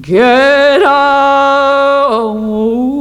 Get out.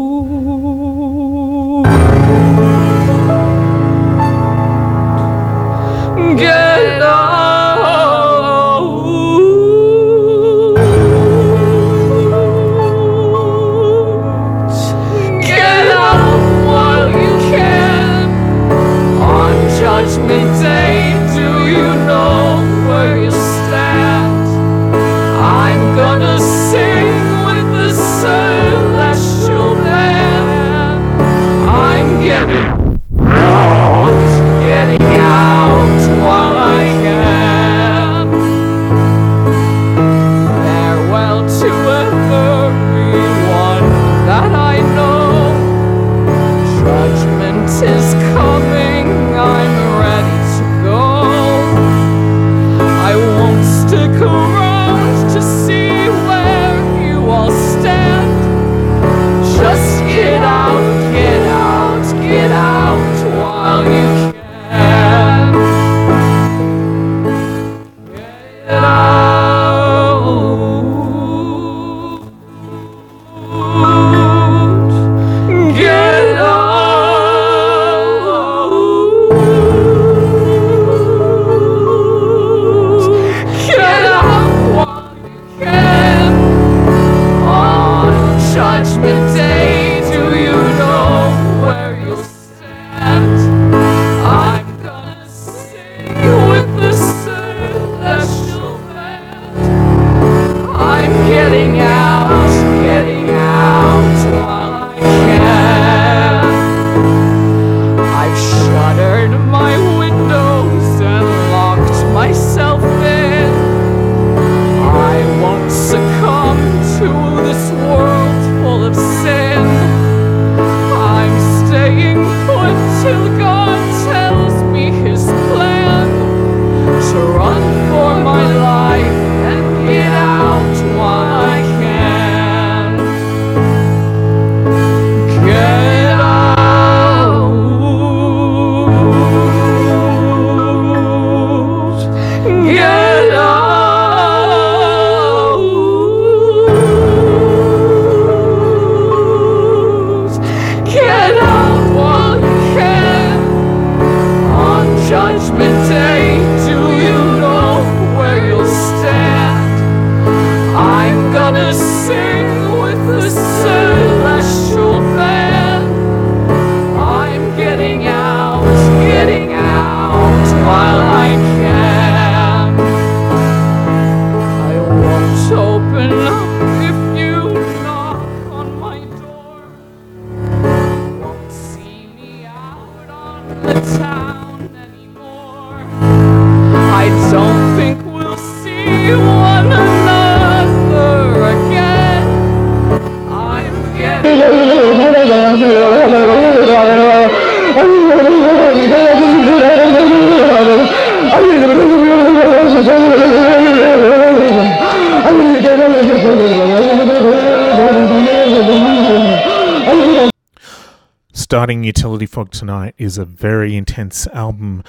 Fog tonight is a very intense album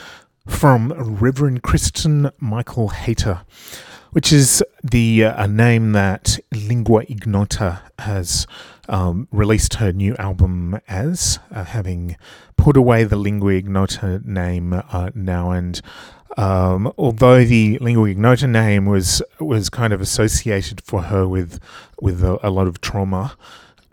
from Reverend Kristin Michael Hayter, which is the uh, a name that Lingua Ignota has um, released her new album as, uh, having put away the Lingua Ignota name uh, now and. Um, although the lingua ignota name was was kind of associated for her with with a, a lot of trauma,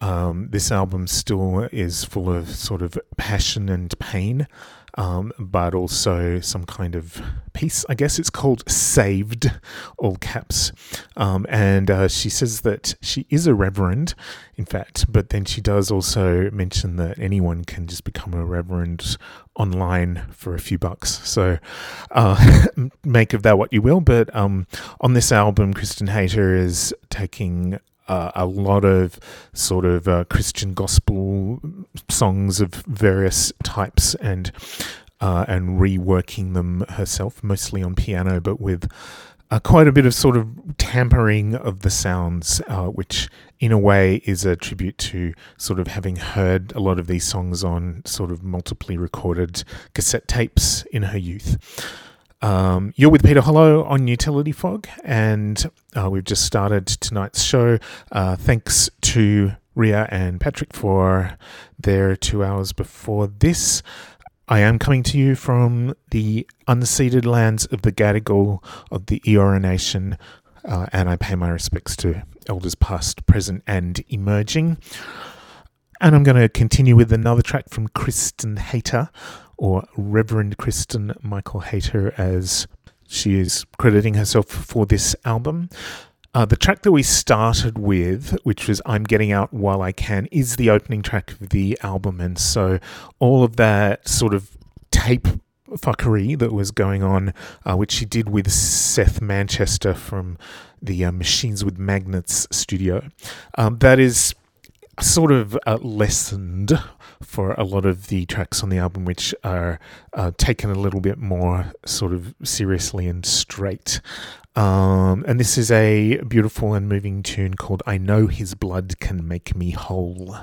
um, this album still is full of sort of passion and pain, um, but also some kind of peace. I guess it's called Saved, all caps. Um, and uh, she says that she is a reverend, in fact, but then she does also mention that anyone can just become a reverend online for a few bucks. So uh, make of that what you will. But um, on this album, Kristin Hayter is taking uh, a lot of sort of uh, Christian gospel songs of various types and uh, and reworking them herself, mostly on piano, but with uh, quite a bit of sort of tampering of the sounds, uh, which in a way is a tribute to sort of having heard a lot of these songs on sort of multiply recorded cassette tapes in her youth. Um, you're with Peter Hollo on Utility Fog, and uh, we've just started tonight's show. Uh, thanks to Ria and Patrick for their two hours before this. I am coming to you from the unceded lands of the Gadigal of the Eora Nation, uh, and I pay my respects to elders past, present, and emerging. And I'm going to continue with another track from Kristin Hayter, or Reverend Kristin Michael Hayter, as she is crediting herself for this album. Uh, the track that we started with, which was I'm Getting Out While I Can, is the opening track of the album. And so all of that sort of tape fuckery that was going on, uh, which she did with Seth Manchester from the uh, Machines with Magnets studio, um, that is sort of uh, lessened for a lot of the tracks on the album, which are uh, taken a little bit more sort of seriously and straight. Um, and this is a beautiful and moving tune called I Know His Blood Can Make Me Whole.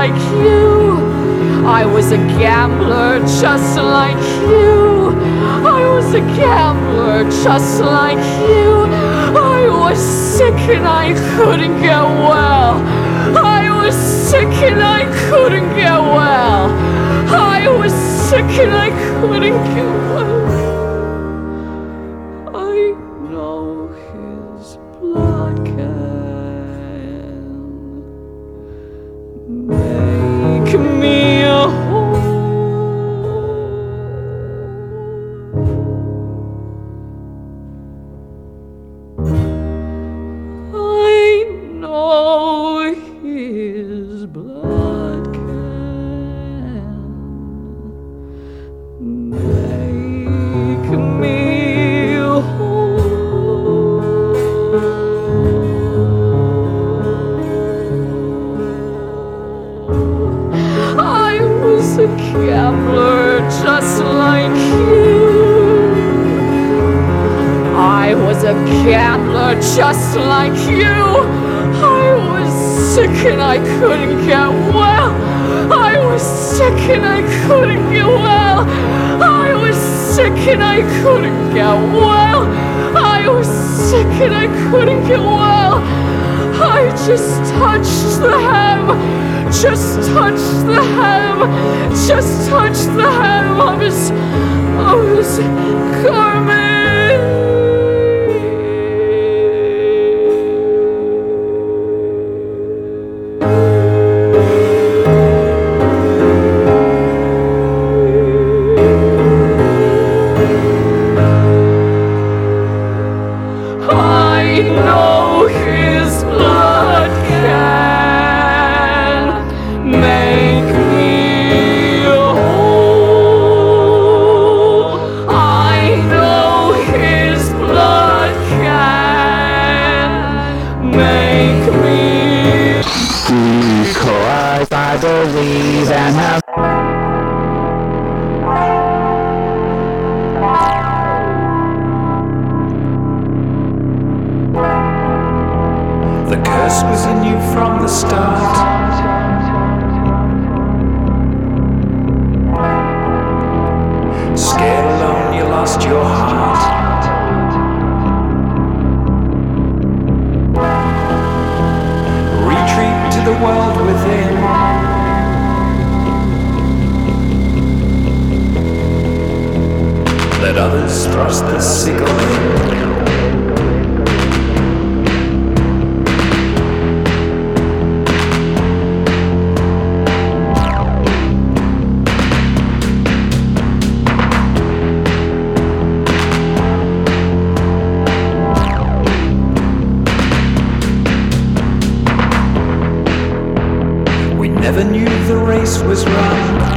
like you. I was a gambler just like you. I was a gambler just like you. I was sick and I couldn't get well. I was sick and I couldn't get well. I was sick and I couldn't get well. Never knew the race was run.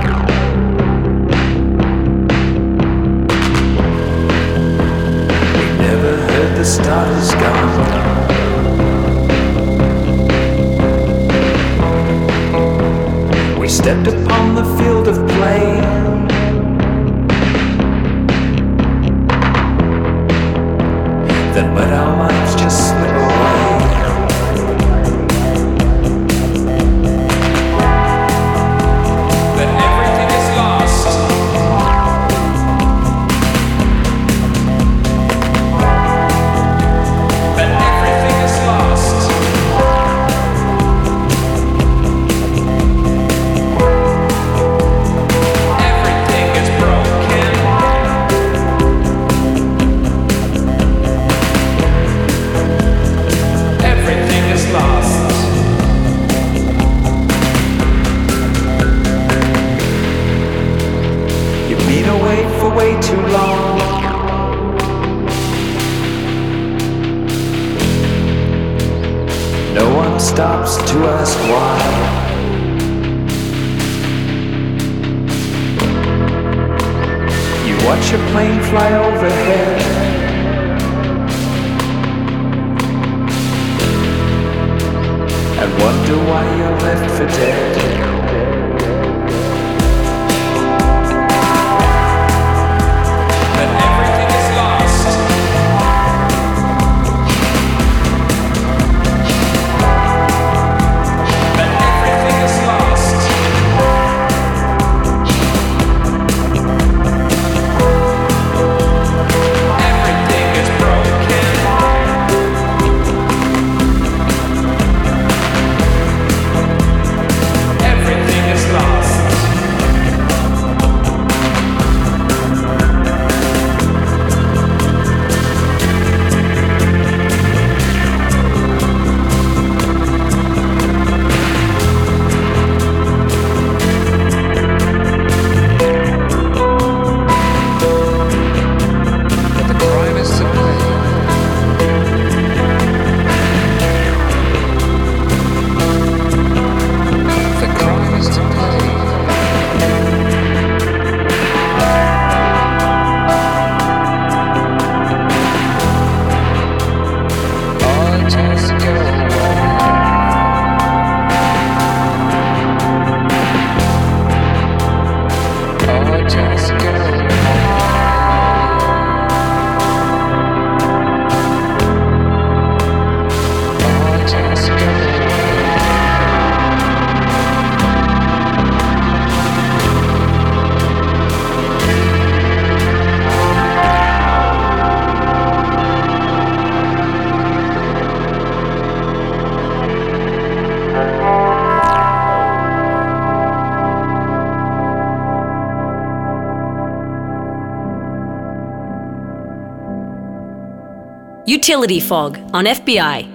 Utility Fog on FBI.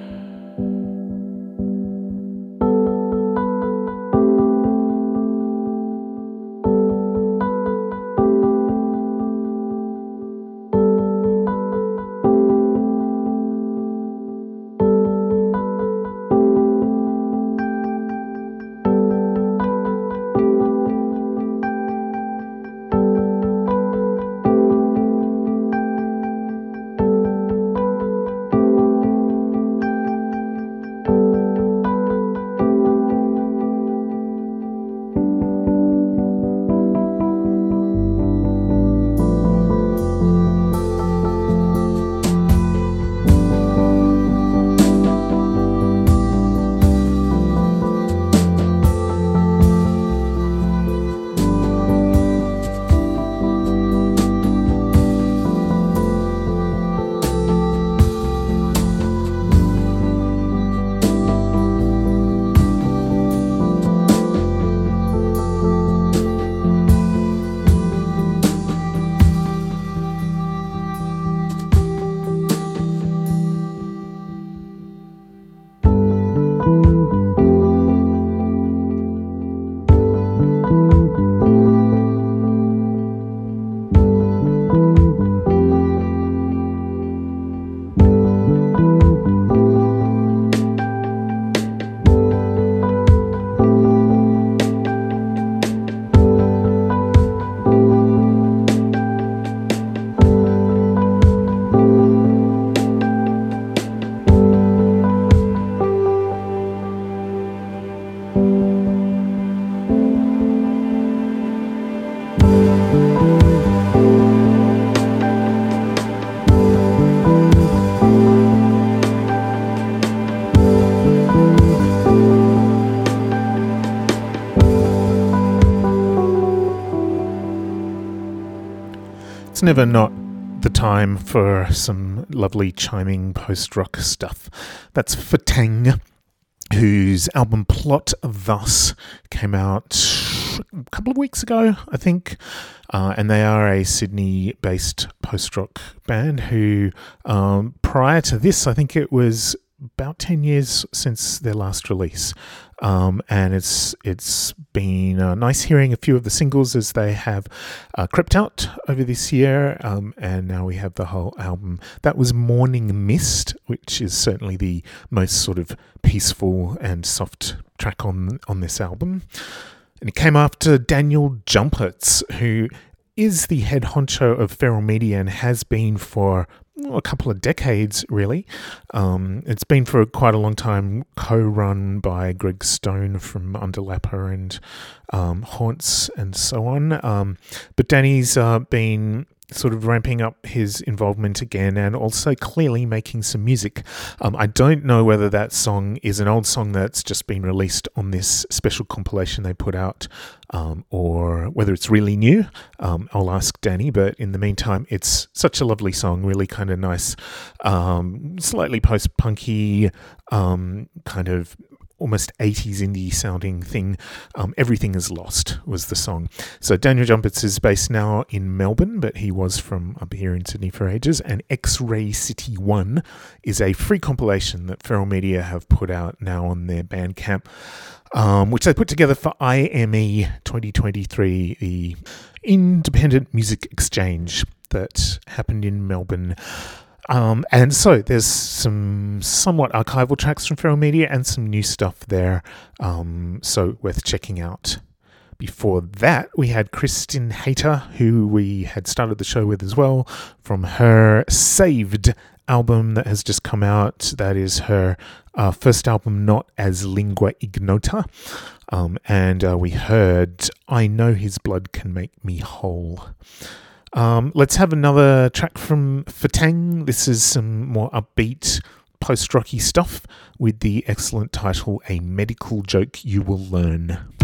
It's never not the time for some lovely chiming post rock stuff. That's Fatang, whose album Plot Thus came out a couple of weeks ago, I think. Uh, and they are a Sydney based post rock band who, um, prior to this, I think it was about 10 years since their last release. Um, and it's it's been uh, nice hearing a few of the singles as they have uh, crept out over this year, um, and now we have the whole album. That was Morning Mist, which is certainly the most sort of peaceful and soft track on on this album. And it came after Daniel Jumpertz, who is the head honcho of Feral Media and has been for a couple of decades, really. Um, it's been for quite a long time co run by Greg Stone from Underlapper and um, Haunts and so on. Um, but Danny's uh, been sort of ramping up his involvement again and also clearly making some music. Um, I don't know whether that song is an old song that's just been released on this special compilation they put out um, or whether it's really new. Um, I'll ask Danny, but in the meantime, it's such a lovely song, really kind of nice, um, slightly post punky, um, kind of almost 80s indie sounding thing. Um, Everything is Lost was the song. So Daniel Jumpertz is based now in Melbourne, but he was from up here in Sydney for ages. And X Ray City 1 is a free compilation that Feral Media have put out now on their Bandcamp. Um, which they put together for IME 2023, the Independent Music Exchange that happened in Melbourne. Um, and so there's some somewhat archival tracks from Feral Media and some new stuff there, um, so worth checking out. Before that, we had Kristin Hayter, who we had started the show with as well, from her Saved album that has just come out. That is her uh, first album, not as Lingua Ignota. Um, and uh, we heard I Know His Blood Can Make Me Whole. Um, let's have another track from Fatang. This is some more upbeat post rocky stuff with the excellent title A Medical Joke You Will Learn.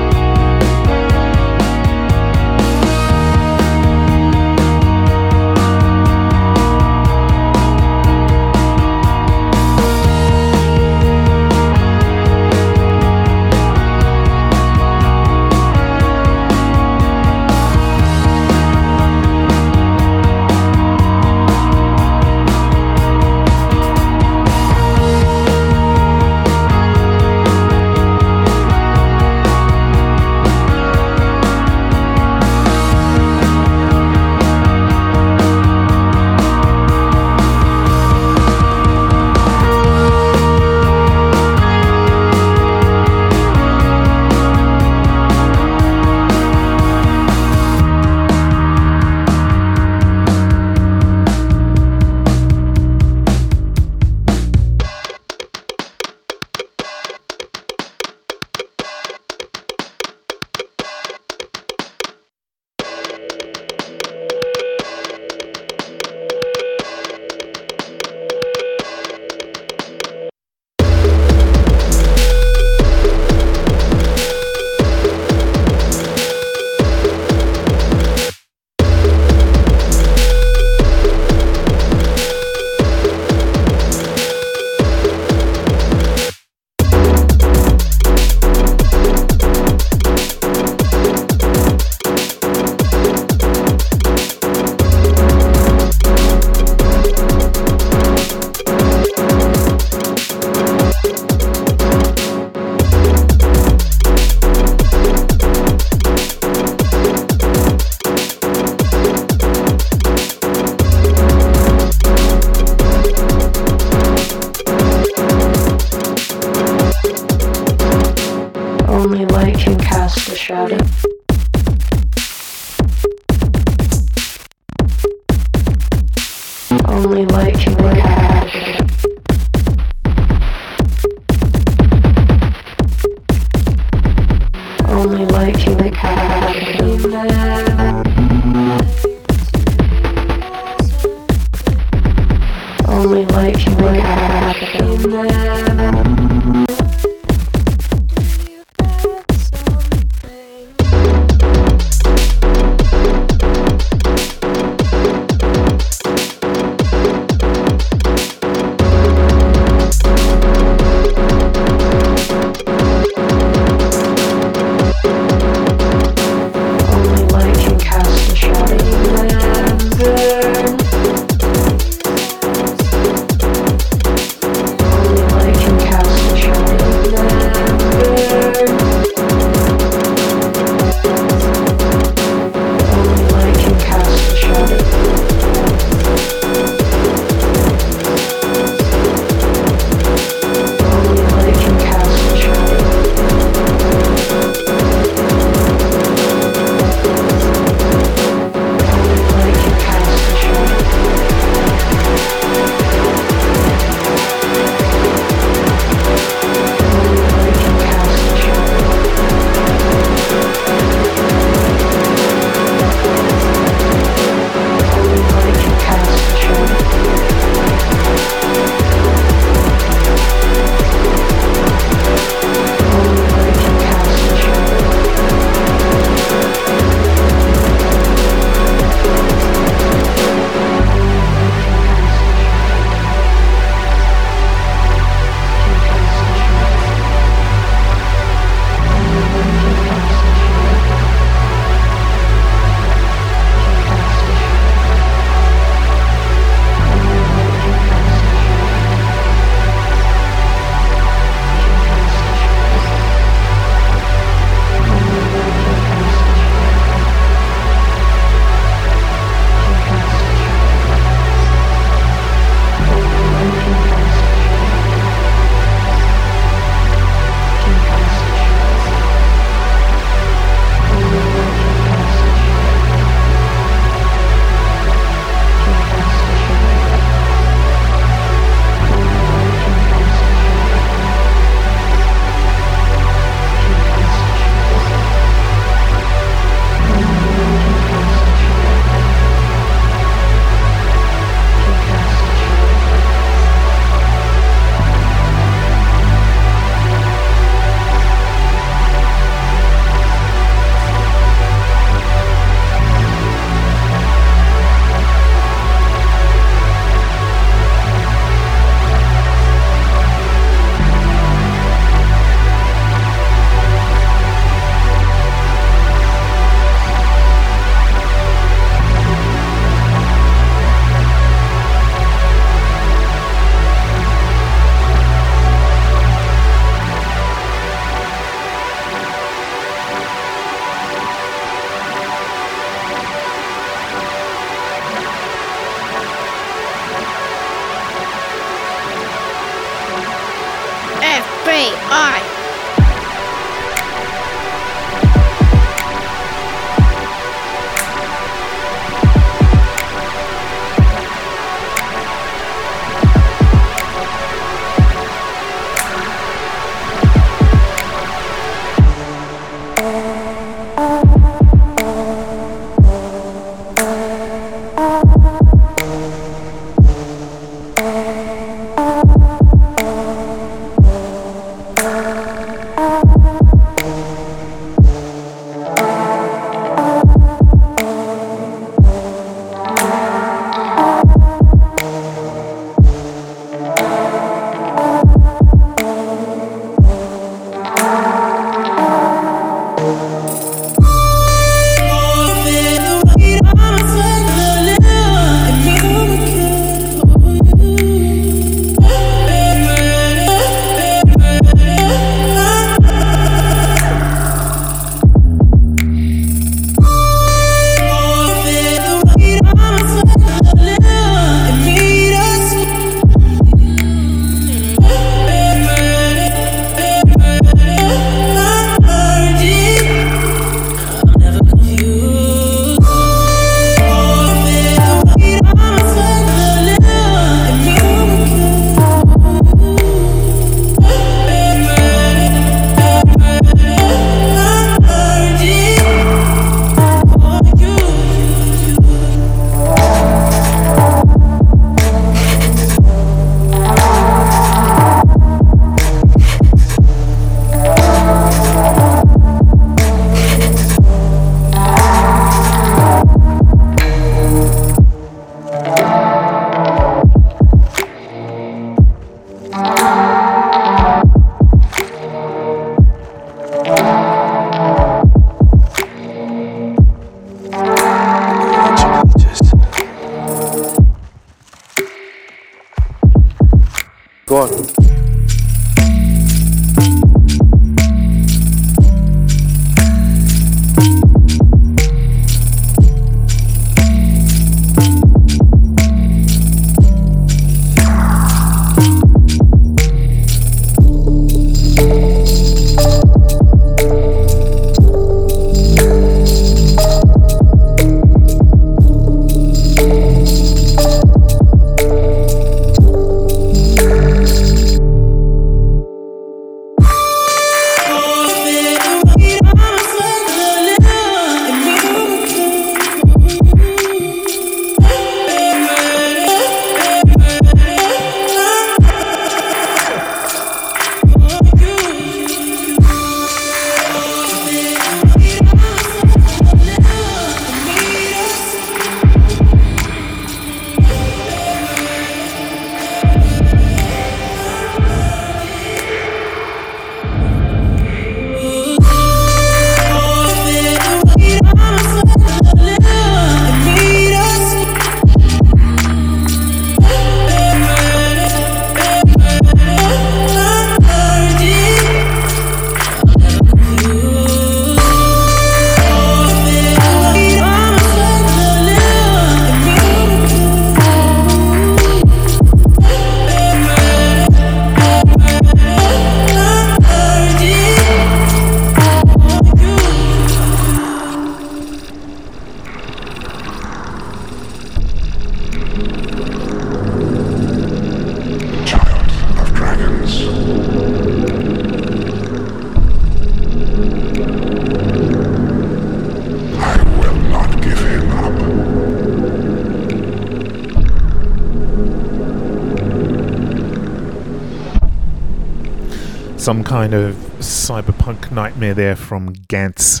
Some kind of cyberpunk nightmare there from Gantz.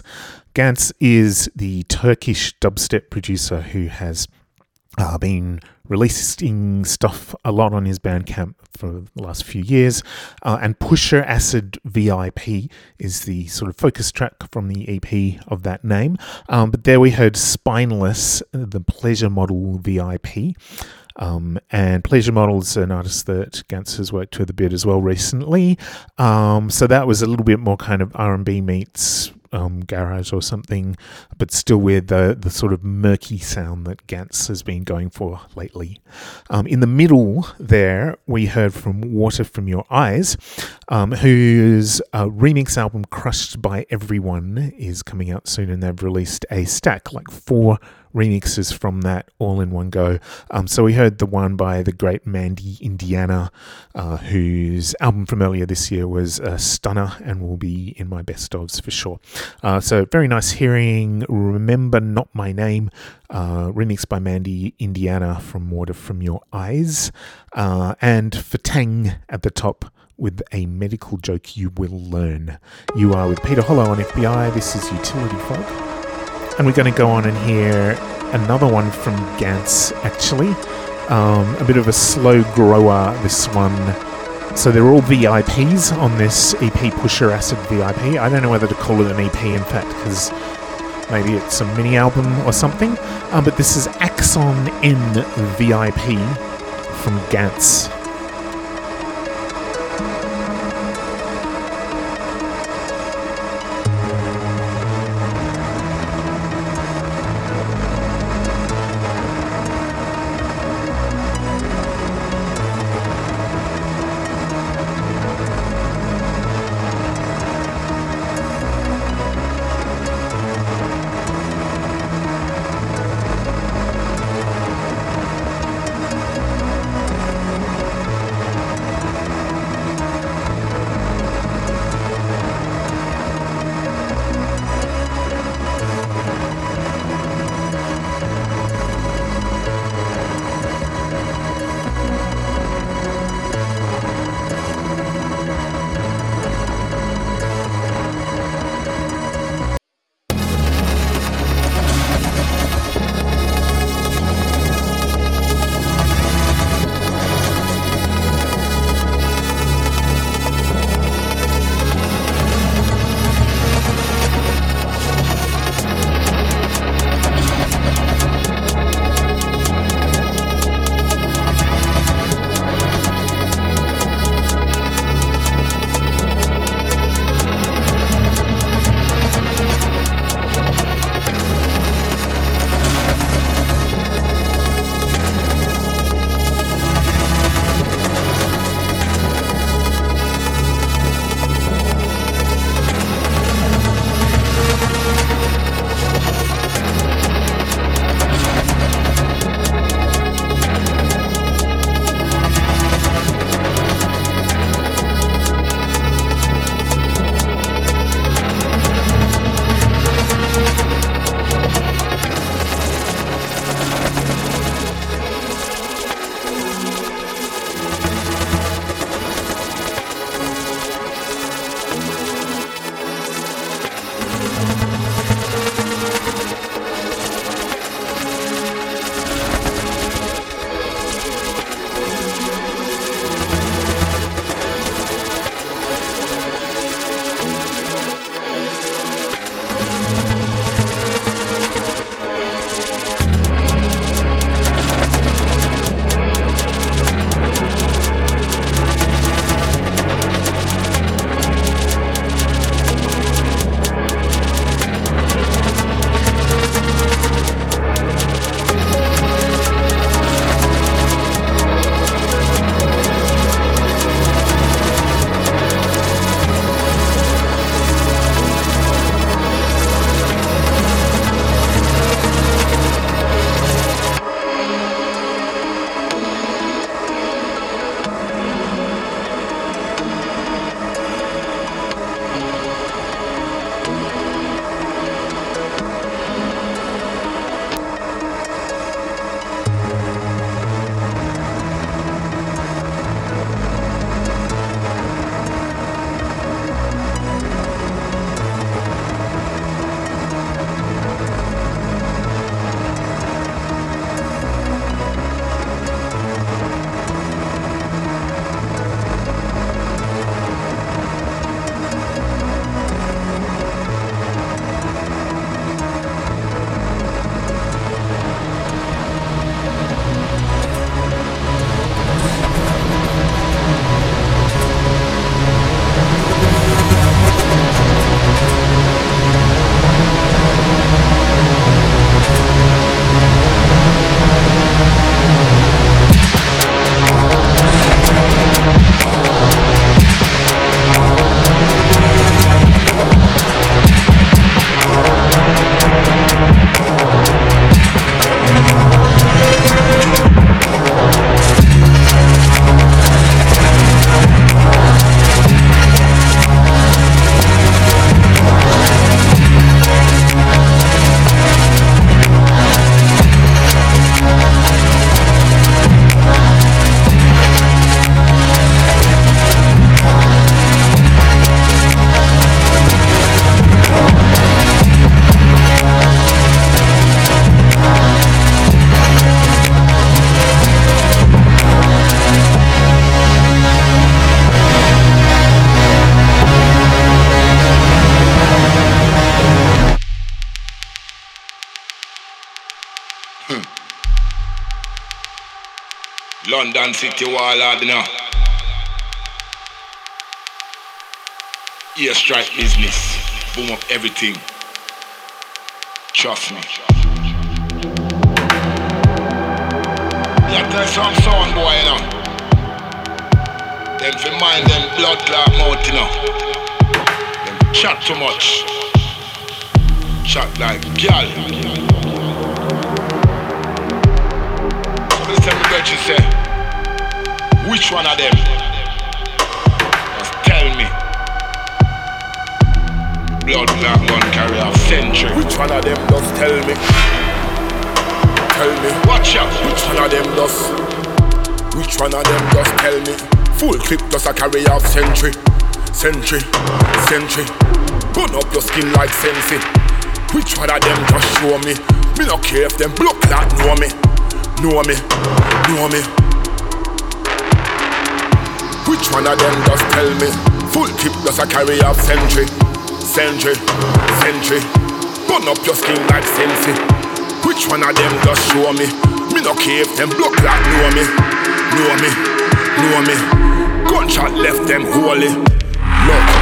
Gantz is the Turkish dubstep producer who has uh, been releasing stuff a lot on his Bandcamp for the last few years. Uh, and Pusher Acid VIP is the sort of focus track from the EP of that name. Um, but there we heard Spineless, the Pleasure Model VIP. Um, and Pleasure Models, an artist that Gantz has worked with a bit as well recently. Um, so that was a little bit more kind of R&B meets um, garage or something, but still with the, the sort of murky sound that Gantz has been going for lately. Um, in the middle there, we heard from Water From Your Eyes, um, whose uh, remix album Crushed by Everyone is coming out soon, and they've released a stack, like four remixes from that all in one go. Um, so we heard the one by the great Mandy Indiana, uh, whose album from earlier this year was a stunner and will be in my best ofs for sure. Uh, so very nice hearing Remember Not My Name, uh, by Mandy Indiana from Water From Your Eyes, uh, and Fatang at the top with a medical joke you will learn. You are with Peter Hollo on FBI. This is Utility Fog. And we're going to go on and hear another one from Gantz, actually. Um, a bit of a slow grower, this one. So they're all VIPs on this EP, Pusher Acid VIP. I don't know whether to call it an EP, in fact, because maybe it's a mini album or something. Um, but this is Axon N VIP from Gantz. London City Wall, know. Ear strike business. Boom up everything. Trust me. Yeah, tell some sound boy, you know. Them fi mind them blood clot mouth, you know. Them chat too much. Chat like gal. Me tell me what you say. Which one of them? Just tell me. Blood clot gun carry a century. Which one of them does tell me? Tell me. Watch out. Which one of them does? Which one of them does tell me? Full clip does a carry off century. Century, century. Burn up your skin like sensi. Which one of them just show me? Me no care if them block that know me. Know me, know me. Which one of them does tell me? Full tip does a carry off century. Century, century. Burn up your skin like sensi. Which one of them does show me? Me no care if them block that know me. Know me, know me. Gunshot left them holy. Look,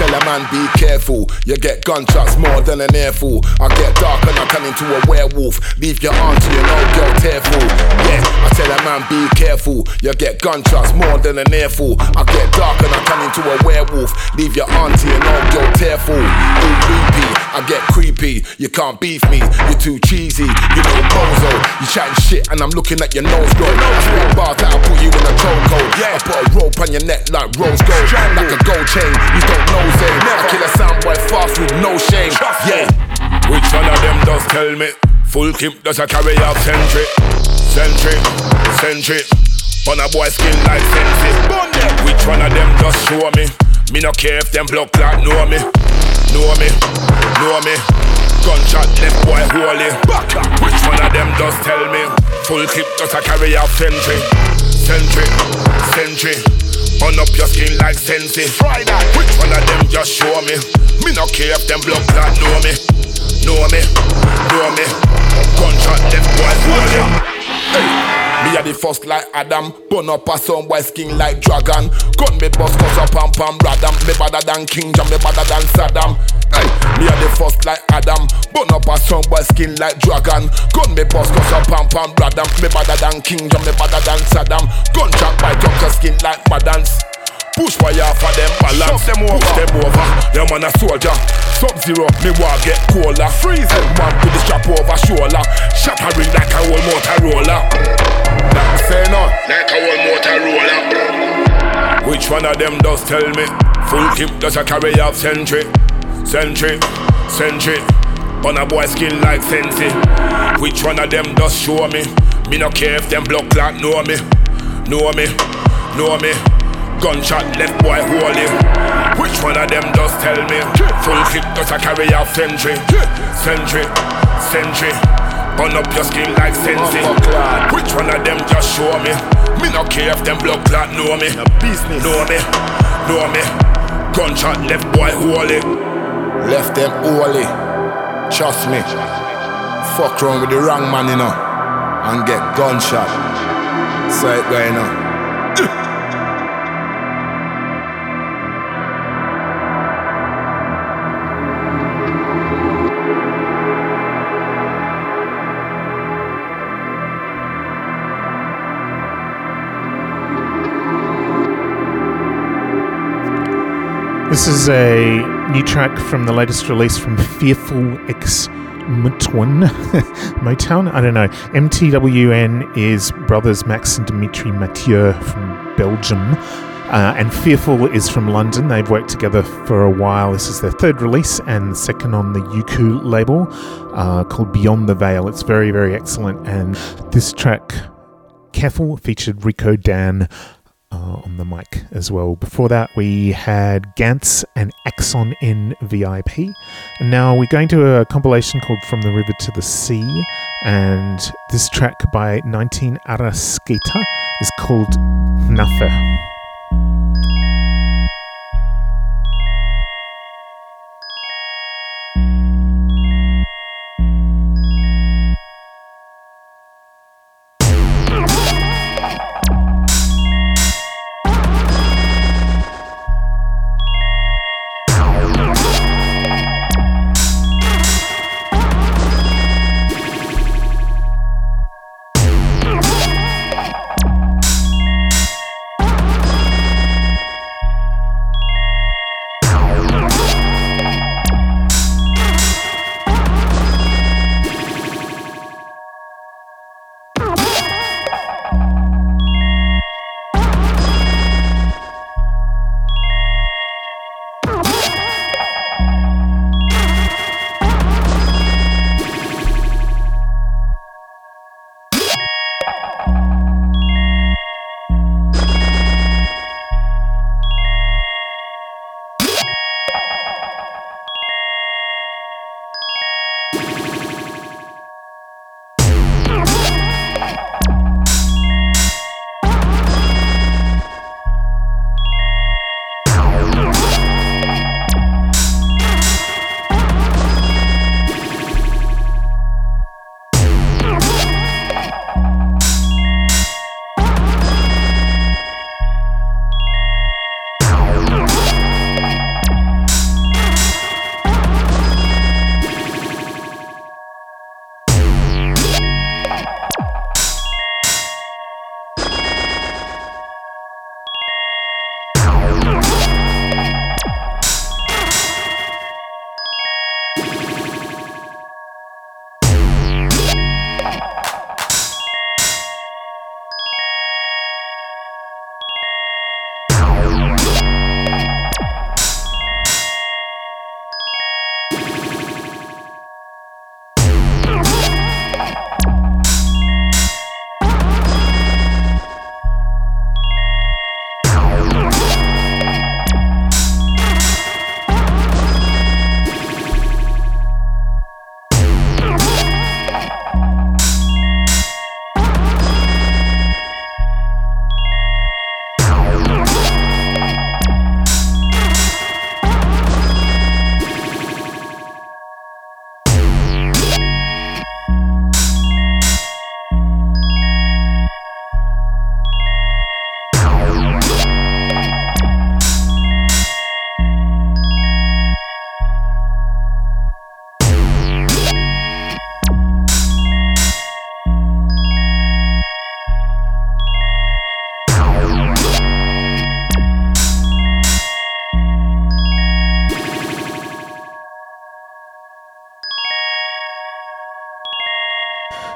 tell a man be careful. You get gunshots more than an airful. I get dark and I turn into a werewolf. Leave your auntie and old girl tearful. Yeah, I tell a man be careful. You get gunshots more than an airful. I get dark and I turn into a werewolf. Leave your auntie and old girl tearful. All creepy, I get creepy. You can't beef me. You're too cheesy. You know bozo. You chatting shit and I'm looking at your nose glow. I spit bars that'll put you in a chokehold. Yeah, I put a rope on your neck like rose gold. Like a gold chain. You don't know Zane. I kill a soundboy fast with no shame. Yeah. Which one of them does tell me? Full clip does a carry off century. Century, century. On a boy skin like sensi. Which one of them just show me? Me no care if them block clot know me. Know me, know me. Gunshot left boy holy. Which one of them does tell me? Full clip does a carry off century. Century, century. On up your skin like sensi. Try that. Which one of them just show me? Me no care if them blood clot know me. Know me, know me. Gunshot left boy holy. Hey. Me a the first like Adam Burn up a some boy skin like dragon Gun me bust cause a pam pam radam Me better than King John, me better than Saddam Hey, me a the first like Adam Burn up a some boy skin like dragon Gun me bust cause a pam pam radam Me better than King John, me better than Saddam Gun track by top your skin like Madans Push fire for them balance them over. Push them over. Your man a soldier. Sub zero, me want get cola. Freeze them man with the strap over shoulder. Shattering like a old Motorola. That say no. Like a old Motorola. Which one of them does tell me? Full clip does a carry off century. Century, century. On a boy skin like sensi. Which one of them does show me? Me no care if them block clot know me. Know me, know me. Gunshot left boy holy. Which one of them does tell me? Full clip does a carry off century. Century, century. Burn up your skin like sensi. Oh, Which one of them just show me? Me no care if them blood clot know me. No Business. Know me, know me. Gunshot left boy holy. Left them holy. Trust me. Fuck wrong with the wrong man, you know. And get gunshot. So it going on. This is a new track from the latest release from Fearful X Motown. Motown? I don't know. MTWN is brothers Max and Dimitri Mathieu from Belgium. Uh, and Fearful is from London. They've worked together for a while. This is their third release and second on the Yuku label uh, called Beyond the Veil. It's very, very excellent. And this track, Careful, featured Rico Dan uh, on the mic as well. Before that, we had Gantz and Axon in VIP. And now we're going to a compilation called From the River to the Sea. And this track by 19 Arasketa is called Knafe.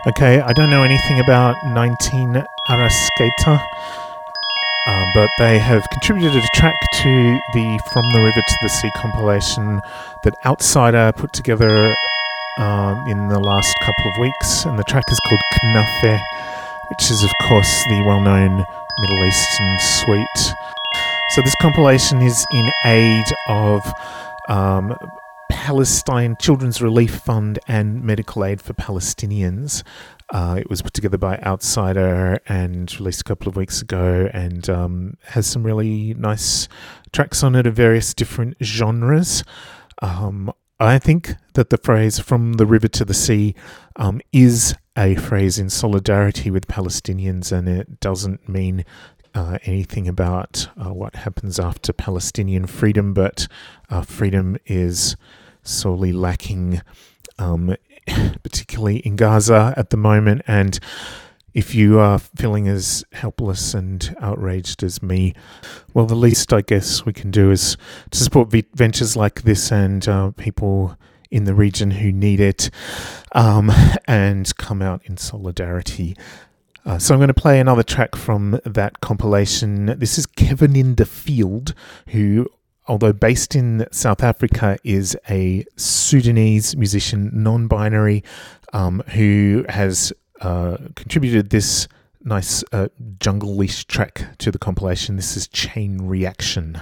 Okay, I don't know anything about 19 Arasqueta, uh, but they have contributed a track to the From the River to the Sea compilation that Outsider put together um, in the last couple of weeks, and the track is called Knafe, which is, of course, the well known Middle Eastern sweet. So, this compilation is in aid of um, Palestine Children's Relief Fund and Medical Aid for Palestinians. Uh, it was put together by Outsider and released a couple of weeks ago and um, has some really nice tracks on it of various different genres. Um, I think that the phrase from the river to the sea um, is a phrase in solidarity with Palestinians and it doesn't mean uh, anything about uh, what happens after Palestinian freedom, but uh, freedom is sorely lacking, um, particularly in Gaza at the moment. And if you are feeling as helpless and outraged as me, well, the least I guess we can do is to support v- ventures like this and uh, people in the region who need it um, and come out in solidarity. Uh, so I'm going to play another track from that compilation. This is Kevin in the Field, who although based in South Africa, is a Sudanese musician, non binary, um, who has uh, contributed this nice uh, junglist track to the compilation. This is Chain Reaction.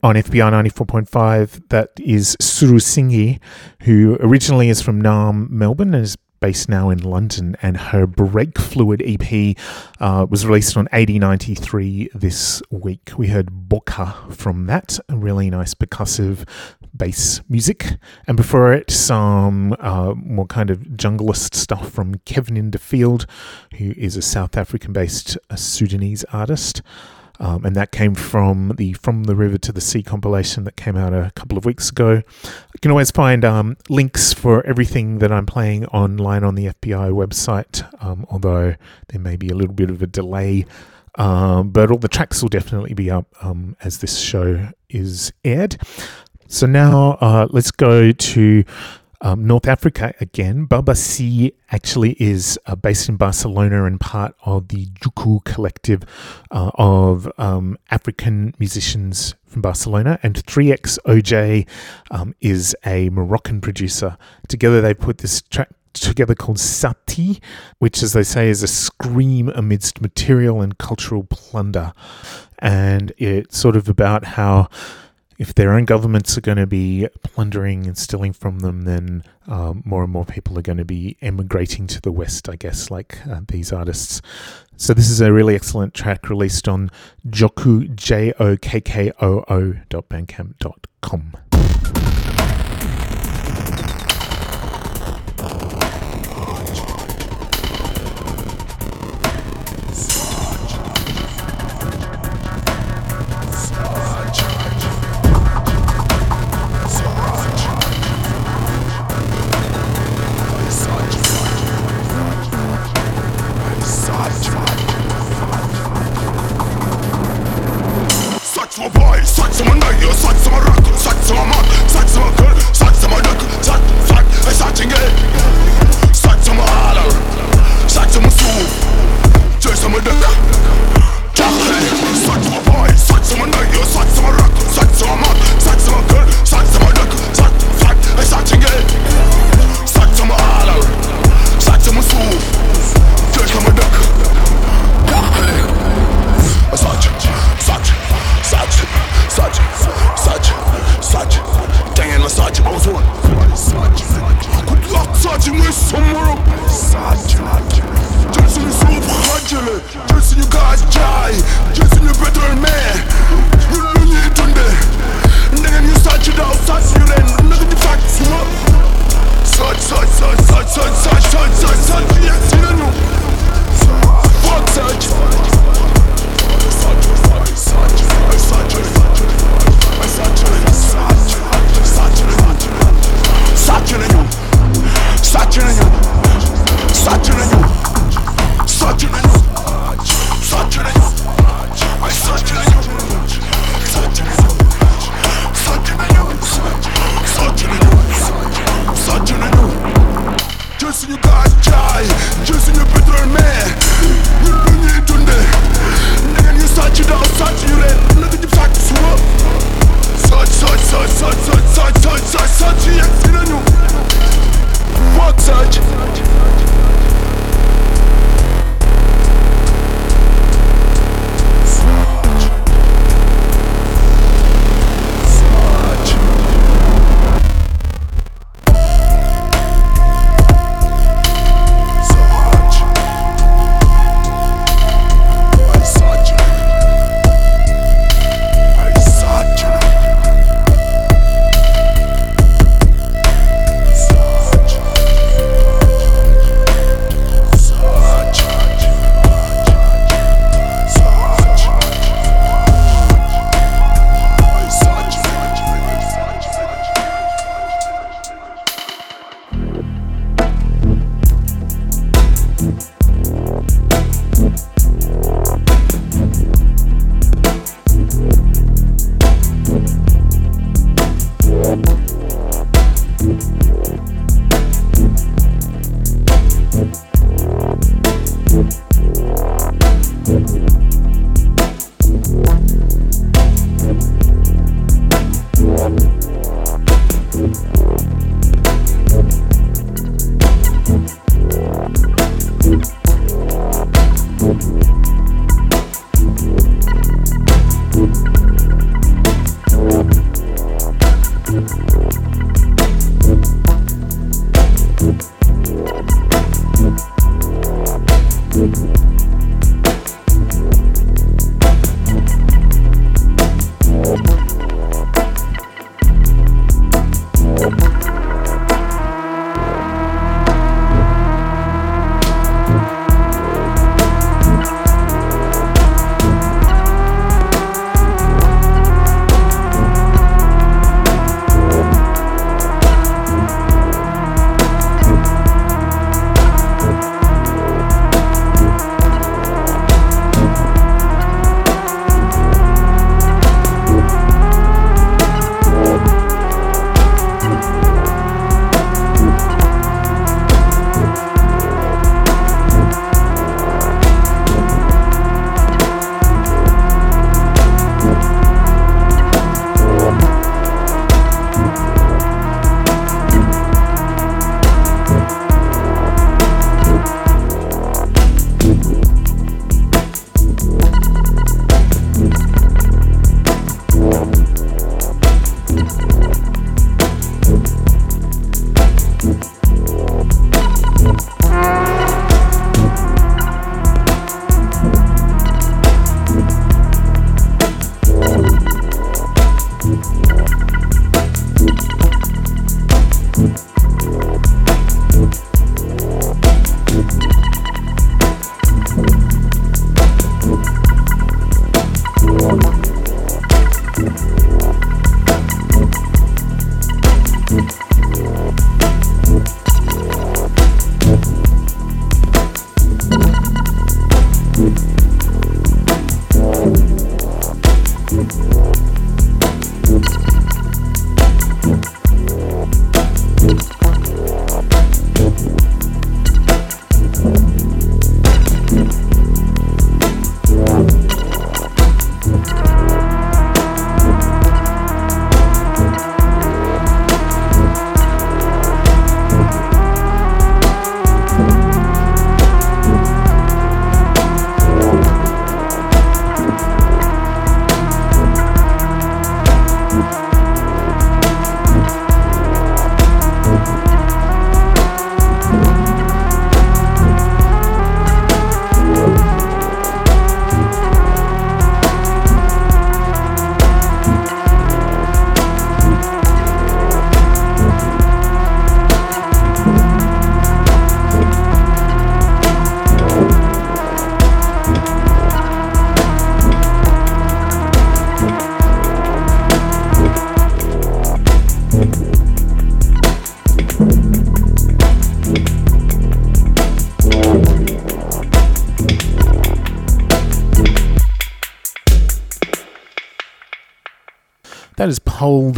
On FBi 94.5. That is Suru Singhi, who originally is from Naarm, Melbourne, and is based now in London. And her Break Fluid EP uh, was released on 8093 this week. We heard Boka from that, a really nice percussive bass music. And before it, some uh, more kind of junglist stuff from Kevin Inderfield, who is a South African based Sudanese artist. Um, and that came from the From the River to the Sea compilation that came out a couple of weeks ago. You can always find um, links for everything that I'm playing online on the FBI website, um, although there may be a little bit of a delay. Um, but all the tracks will definitely be up um, as this show is aired. So now uh, let's go to um, North Africa again. Baba C actually is uh, based in Barcelona and part of the Jokkoo collective uh, of um, African musicians from Barcelona. And 3XOJ um, is a Moroccan producer. Together they put this track together called Sati, which, as they say, is a scream amidst material and cultural plunder. And it's sort of about how if their own governments are going to be plundering and stealing from them, then um, more and more people are going to be emigrating to the West, I guess, like uh, these artists. So this is a really excellent track released on Jokkoo J O K K O O dot bandcamp dot com.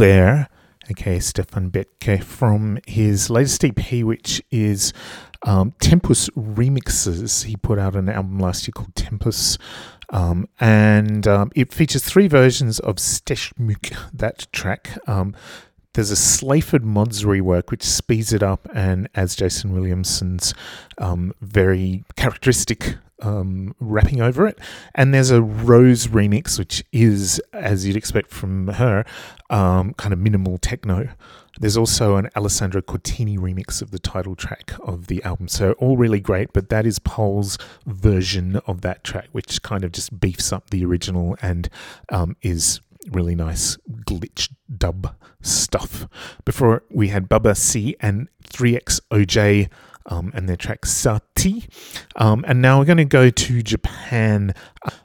There, okay, Stefan Betke, from his latest EP, which is um, Tempus Remixes. He put out an album last year called Tempus, um, and um, it features three versions of Stechmück, that track. Um, there's a Sleaford Mods rework which speeds it up and adds Jason Williamson's um, very characteristic um, rapping over it. And there's a Rrose remix, which is, as you'd expect from her, um, kind of minimal techno. There's also an Alessandro Cortini remix of the title track of the album. So, all really great, but that is Pole's version of that track, which kind of just beefs up the original and um, is really nice glitch dub stuff. Before we had Bubba C and 3XOJ um, and their track Sati. Um, and now we're going to go to Japan.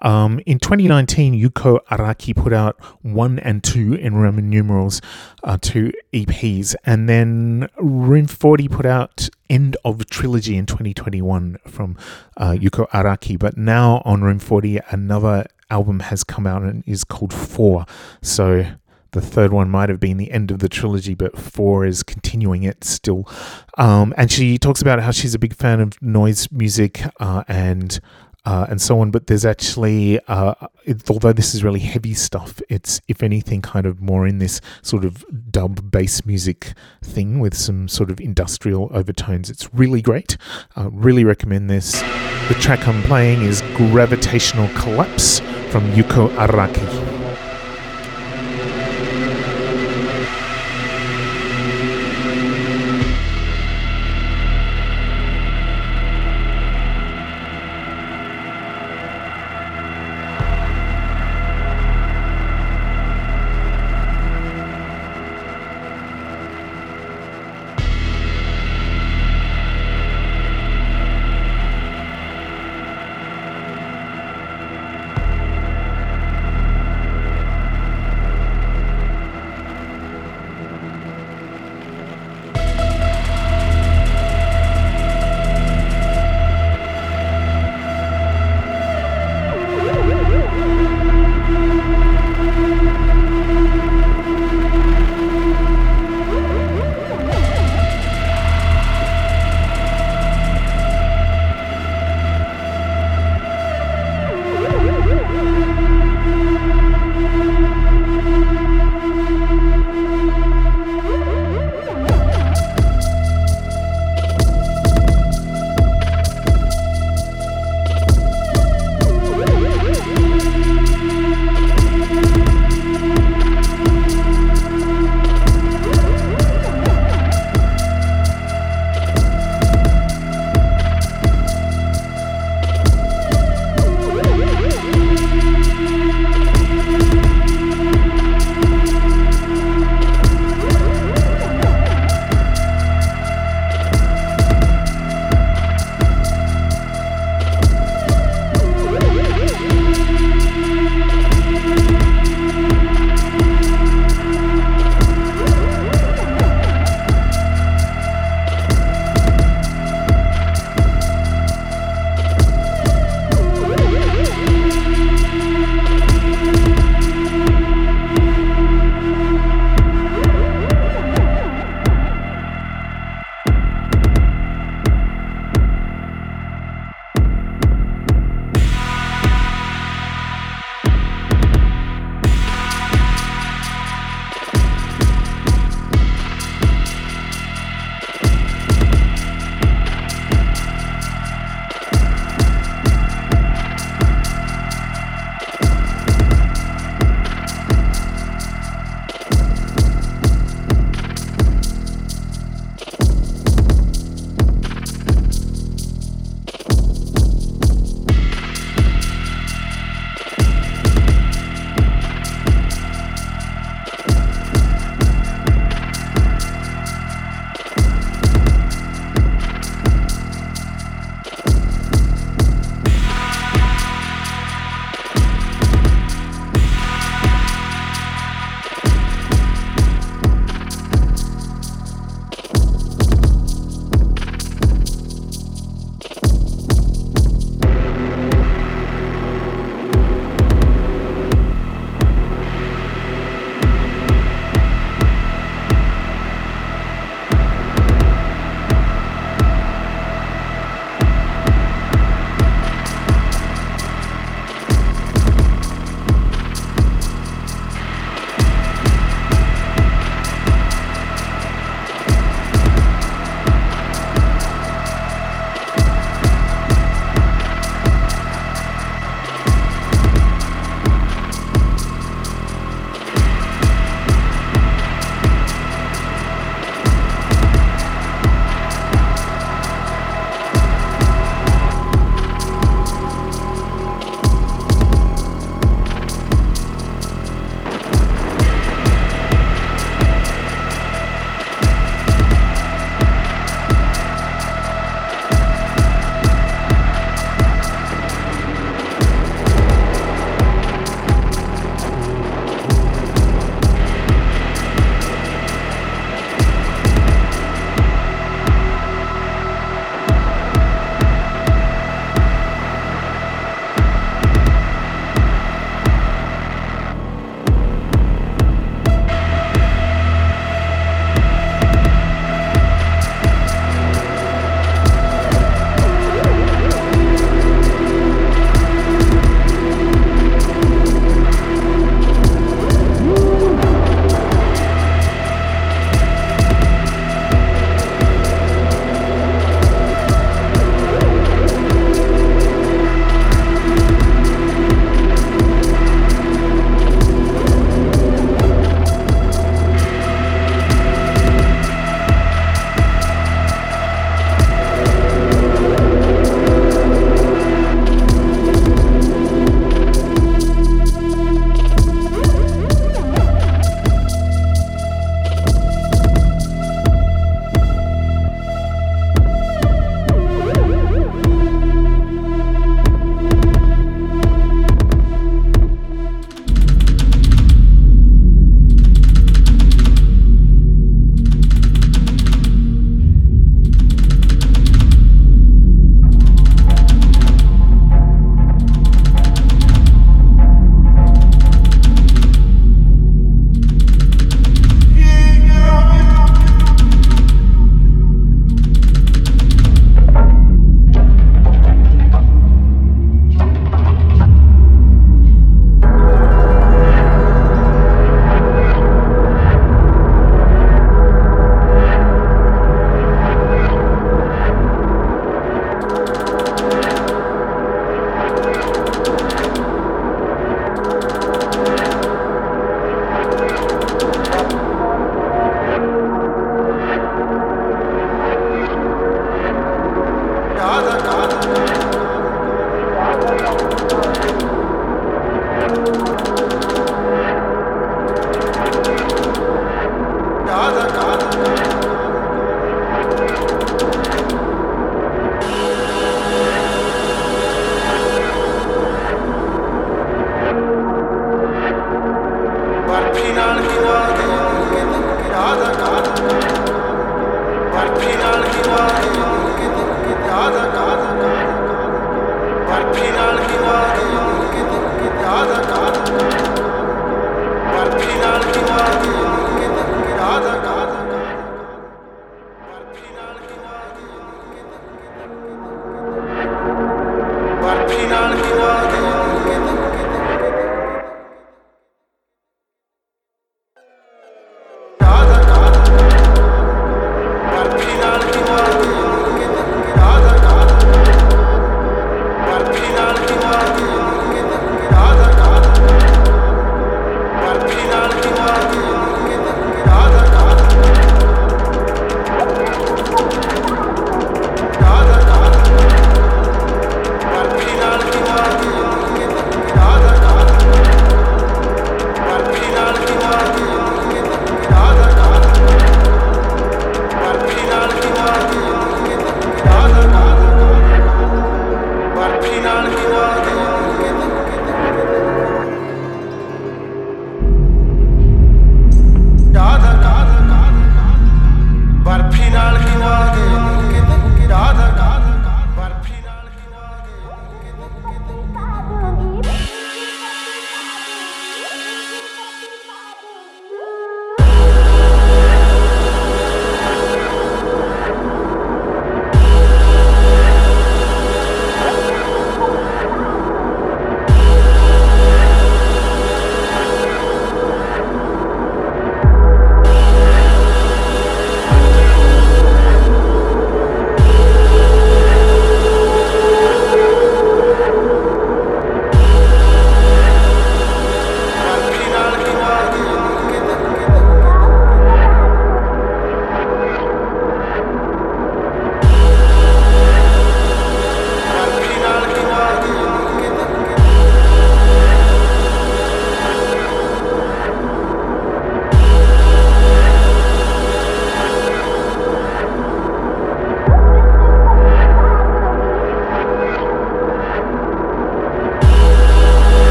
Um, in 2019, Yuko Araki put out one and two in Roman numerals, uh, two EPs. And then Room 40 put out End of Trilogy in 2021 from uh, Yuko Araki. But now on Room 40, another album has come out and is called Four. So the third one might have been the end of the trilogy, but four is continuing it still. Um, and she talks about how she's a big fan of noise music uh, and uh, and so on. But there's actually, uh, it, although this is really heavy stuff, it's if anything kind of more in this sort of dub bass music thing with some sort of industrial overtones. It's really great. Uh, really recommend this. The track I'm playing is Gravitational Collapse from Yuko Araki.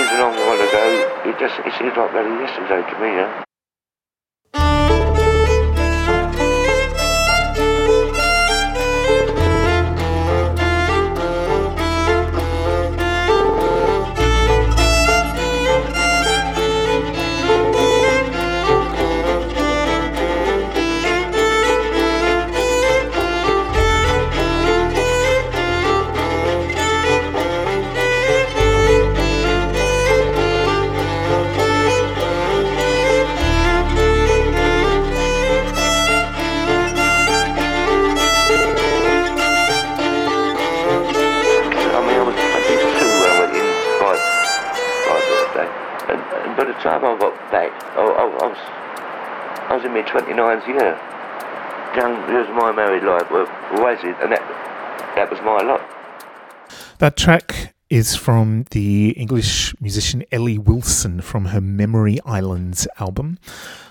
Seems a long while ago. It just it seems like bloody yesterday to me, yeah. 29th year. Young, was my married life? And that, that was my lot. That track is from the English musician Ellie Wilson from her Memory Islands album,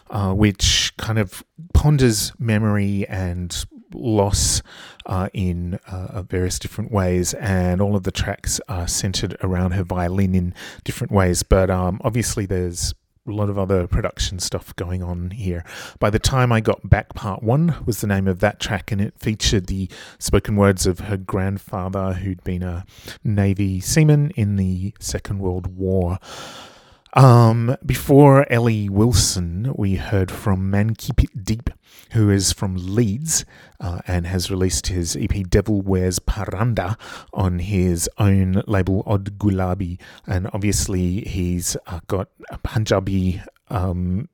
uh, which kind of ponders memory and loss uh, in uh, various different ways, and all of the tracks are centered around her violin in different ways. But um, obviously, there's a lot of other production stuff going on here. By the time I got back, part one was the name of that track, and it featured the spoken words of her grandfather, who'd been a Navy seaman in the Second World War. Um, before Ellie Wilson, we heard from Man Keep It Deep, who is from Leeds uh, and has released his EP Devil Wears Paranda on his own label Odd Gulabi. And obviously, he's uh, got a Punjabi um,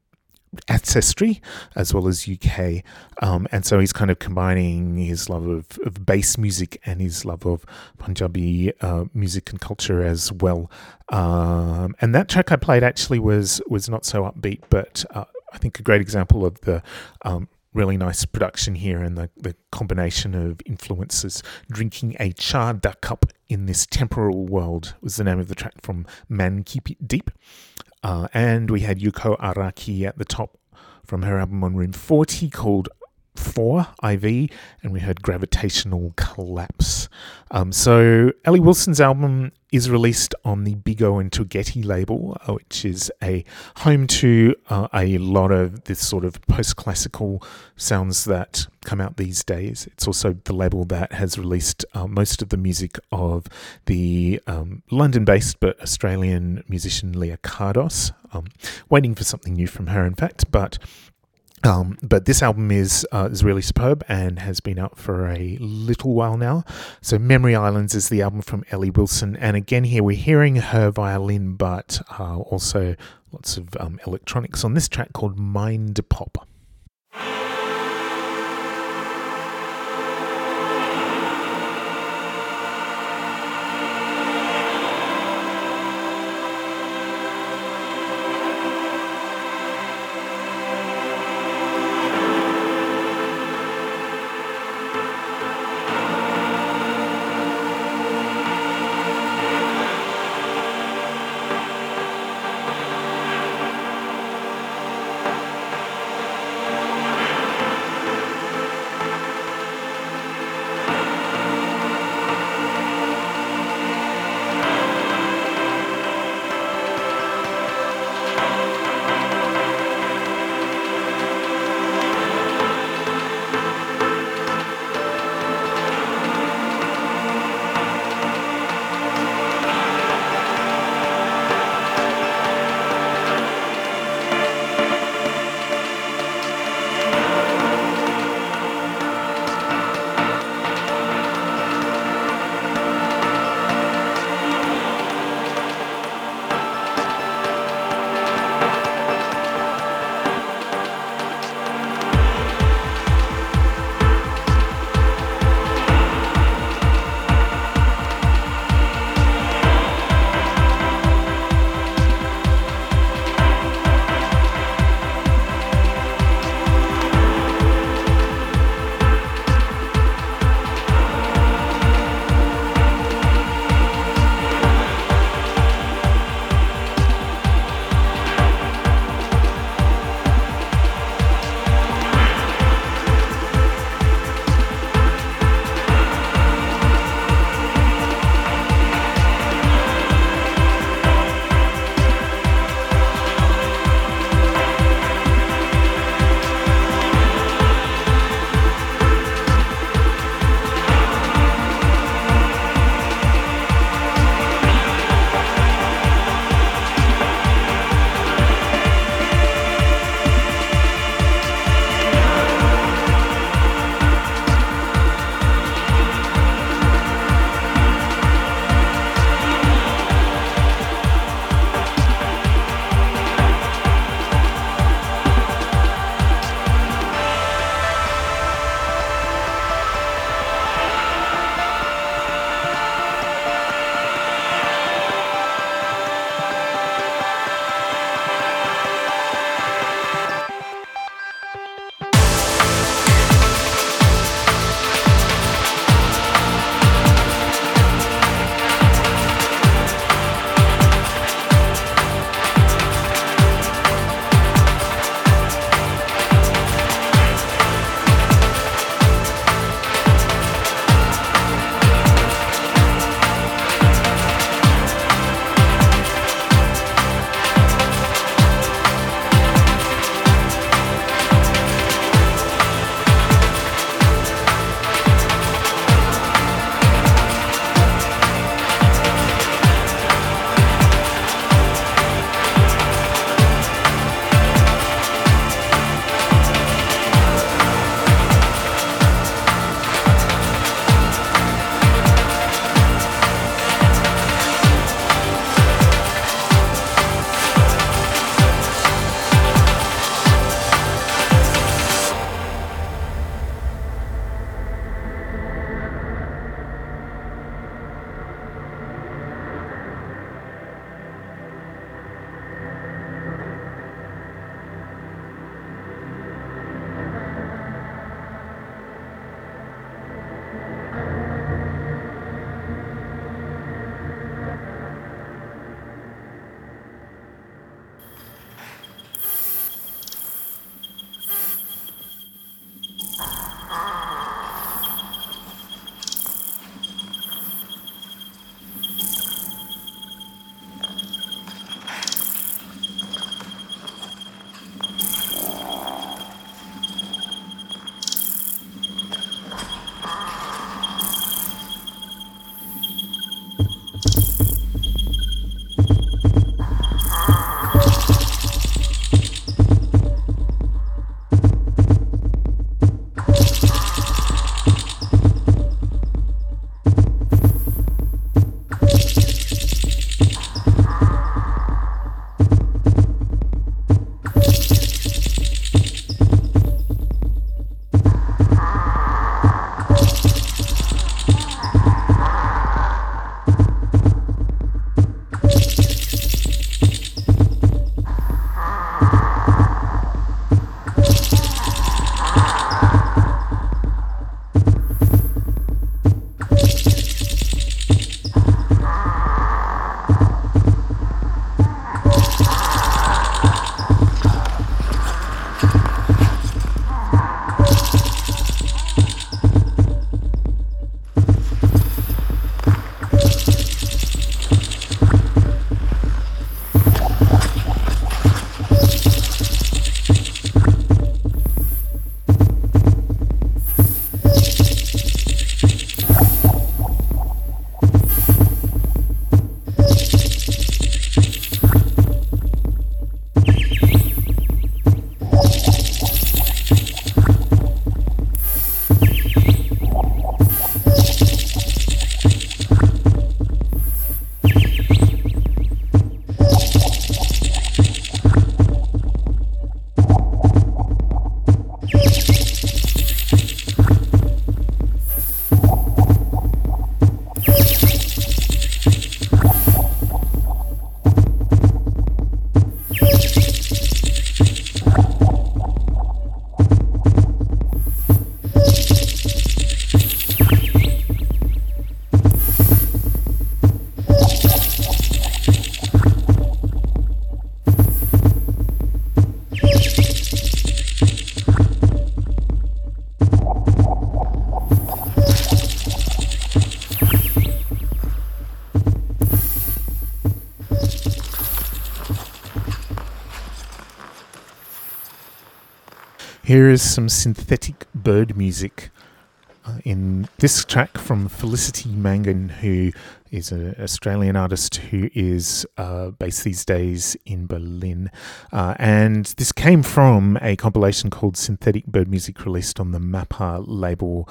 ancestry as well as UK. Um, and so he's kind of combining his love of, of bass music and his love of Punjabi uh, music and culture as well. Um, and that track I played actually was was not so upbeat, but uh, I think a great example of the um, really nice production here and the, the combination of influences. Drinking a char da cup in this temporal world was the name of the track from Man Keep It Deep. Uh, and we had Yuko Araki at the top from her album on Room 40 called 4 IV, and we heard Gravitational Collapse. Um, so, Ellie Wilson's album is released on the Bigo and Twigetti label, uh, which is a home to uh, a lot of this sort of post classical sounds that come out these days. It's also the label that has released uh, most of the music of the um, London based but Australian musician Leah Kardos. Um, waiting for something new from her, in fact, but um, but this album is uh, is really superb and has been out for a little while now. So Memory Islands is the album from Ellie Wilson, and again here we're hearing her violin, but uh, also lots of um, electronics on this track called Mind Pop. Here is some synthetic bird music uh, in this track from Felicity Mangan, who is an Australian artist who is uh, based these days in Berlin. Uh, and this came from a compilation called Synthetic Bird Music released on the Mappa label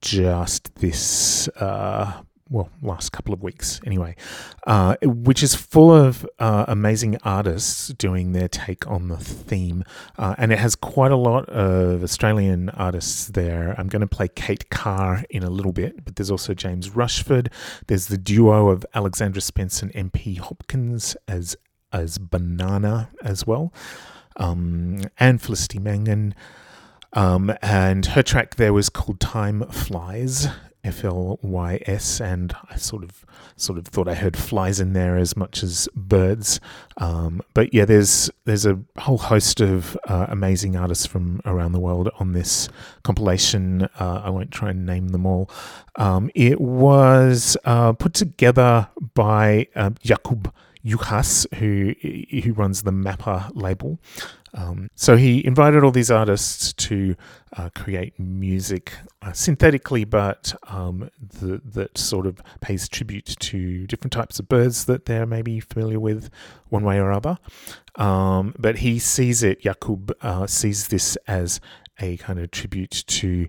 just this uh, well, last couple of weeks anyway, uh, which is full of uh, amazing artists doing their take on the theme. Uh, and it has quite a lot of Australian artists there. I'm going to play Kate Carr in a little bit, but there's also James Rushford. There's the duo of Alexandra Spence and MP Hopkins as, as Banana as well, um, and Felicity Mangan. Um, and her track there was called Time Flies, F L Y S, and I sort of sort of thought I heard flies in there as much as birds. Um, but yeah, there's there's a whole host of uh, amazing artists from around the world on this compilation. Uh, I won't try and name them all. Um, it was uh, put together by uh, Jakub Juhas, who who runs the Mappa label. Um, so he invited all these artists to uh, create music uh, synthetically, but um, the, that sort of pays tribute to different types of birds that they're maybe familiar with one way or other. Um, but he sees it, Jakub uh, sees this as a kind of tribute to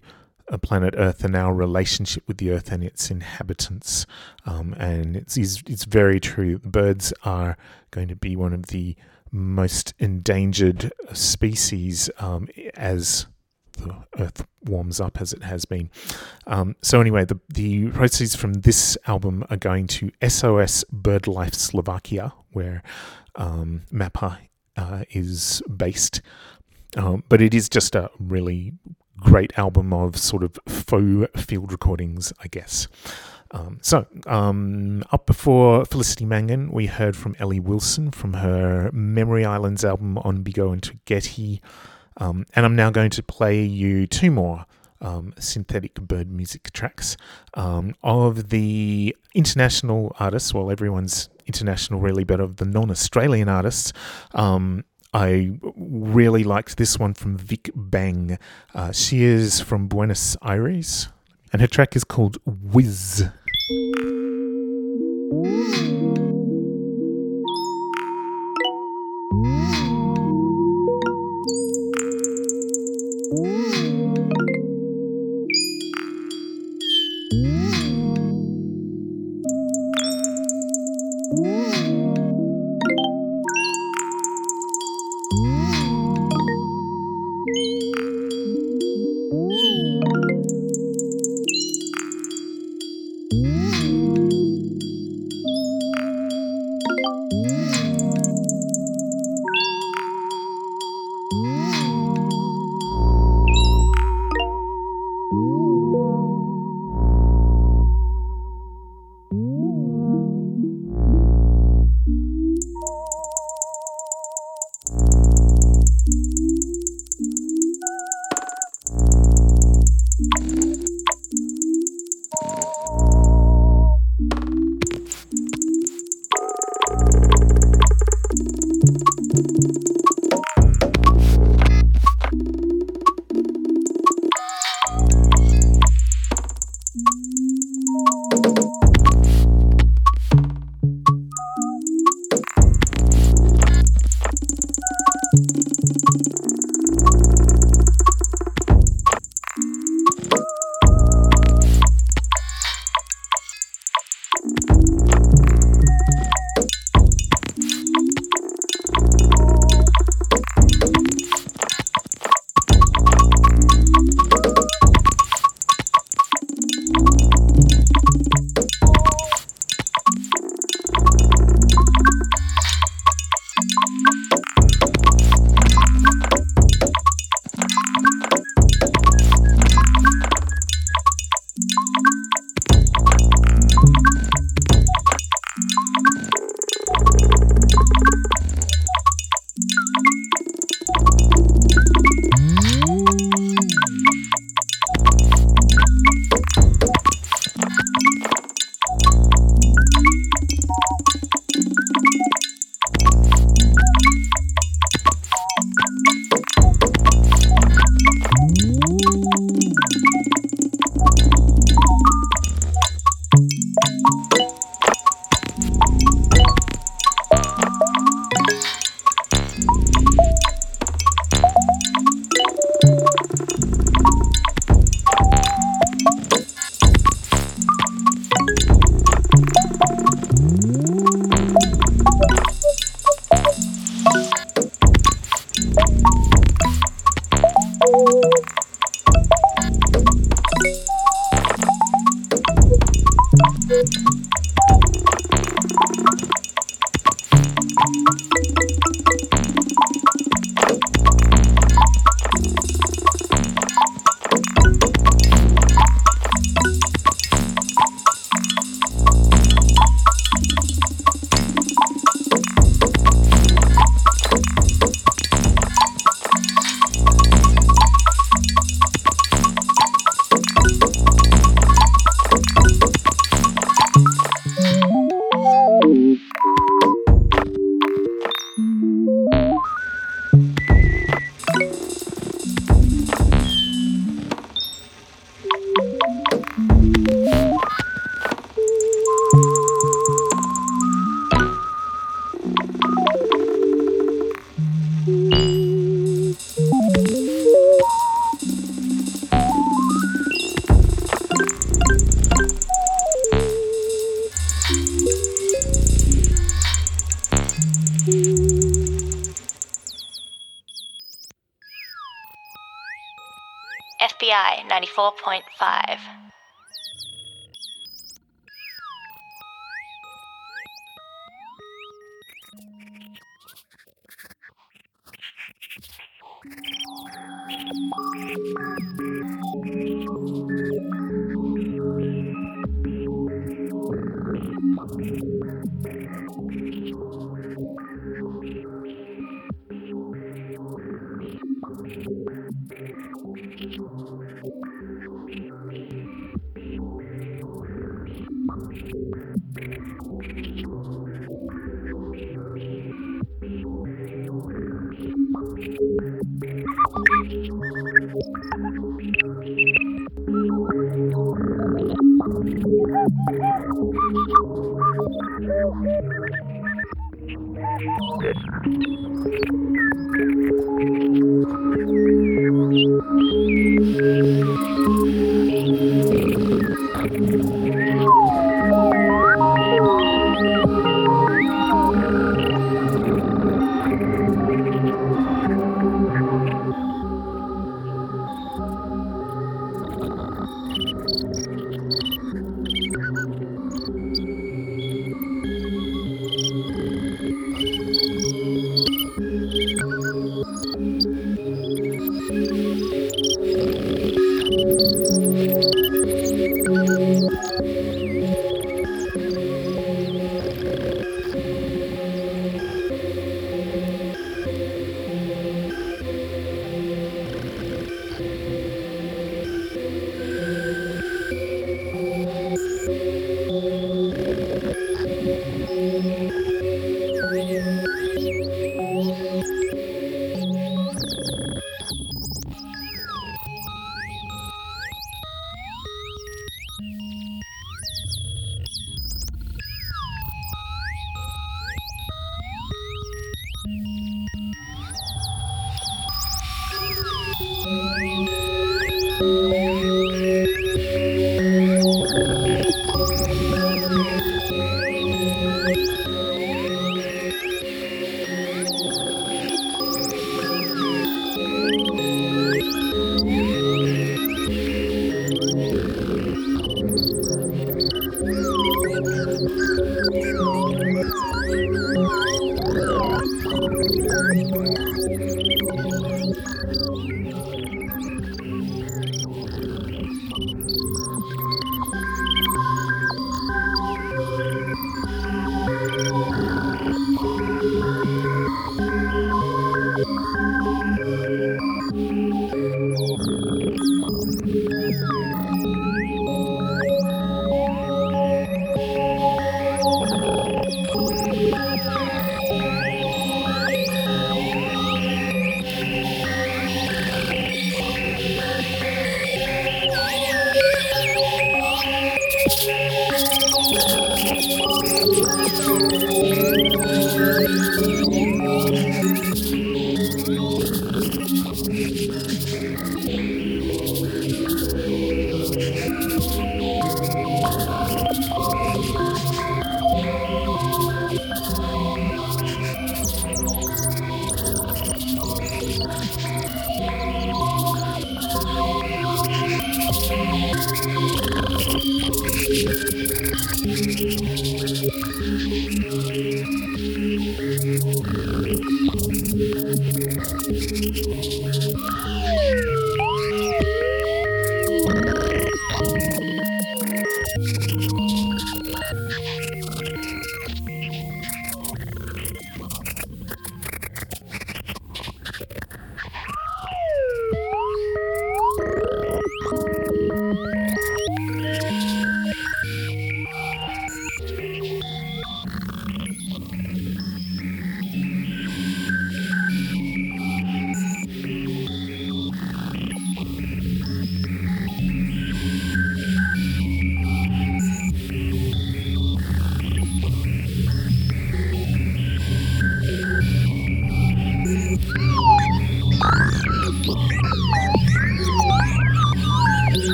planet Earth and our relationship with the Earth and its inhabitants. Um, and it's, it's, it's very true. Birds are going to be one of the most endangered species um, as the Earth warms up as it has been. Um, so anyway, the the proceeds from this album are going to SOS BirdLife Slovakia, where um, Mappa uh, is based. Um, but it is just a really great album of sort of faux field recordings, I guess. Um, so, um, up before Felicity Mangan, we heard from Ellie Wilson from her Memory Islands album on Bigo and Twigetti. Um, and I'm now going to play you two more um, synthetic bird music tracks um, of the international artists. Well, everyone's international, really, but of the non Australian artists. Um, I really liked this one from Vic Bang. Uh, she is from Buenos Aires, and her track is called Whiz. Sim.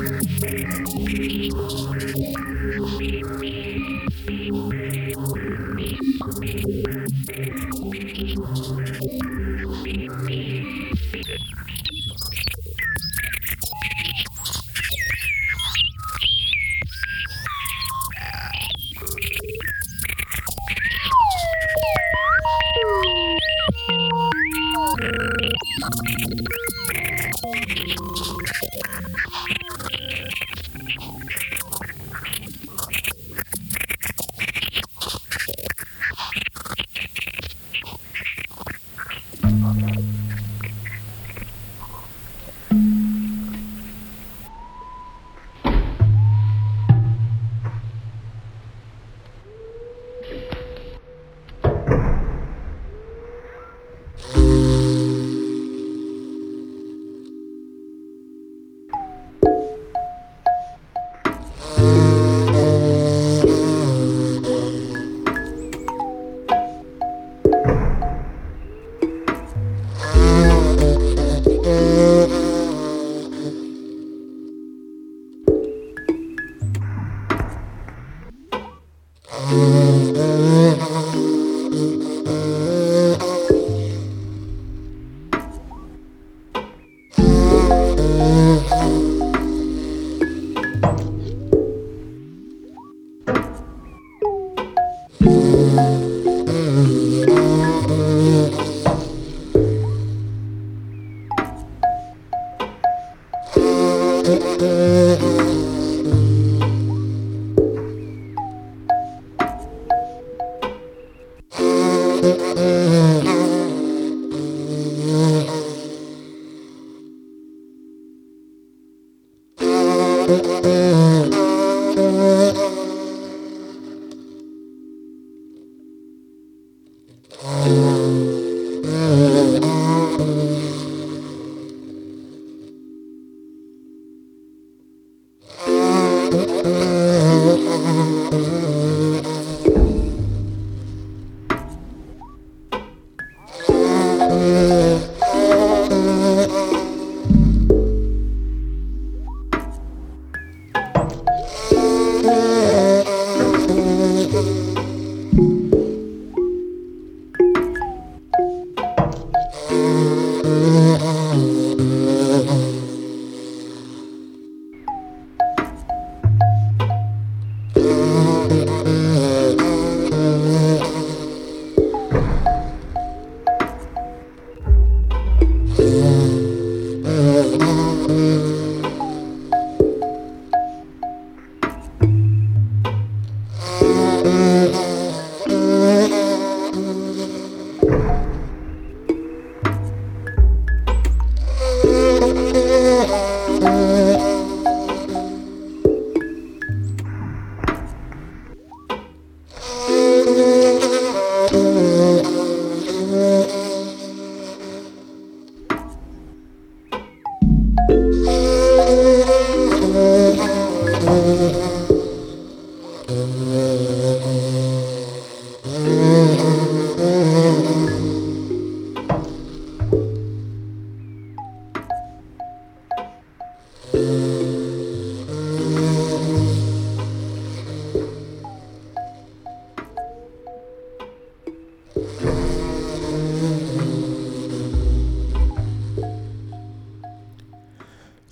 Bye.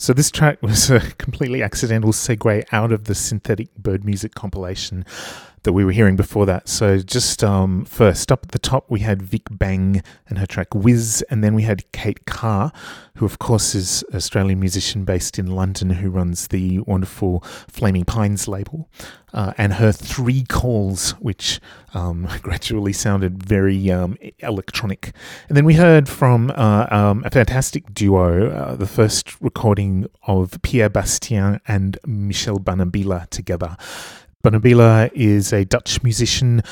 So this track was a completely accidental segue out of the synthetic bird music compilation that we were hearing before that. So just um, first up at the top, we had Vic Bang and her track Whiz, and then we had Kate Carr, who of course is an Australian musician based in London who runs the wonderful Flaming Pines label, uh, and her Three Calls, which um, gradually sounded very um, electronic. And then we heard from uh, um, a fantastic duo, uh, the first recording of Pierre Bastien and Michel Banabila together. Banabila is a Dutch musician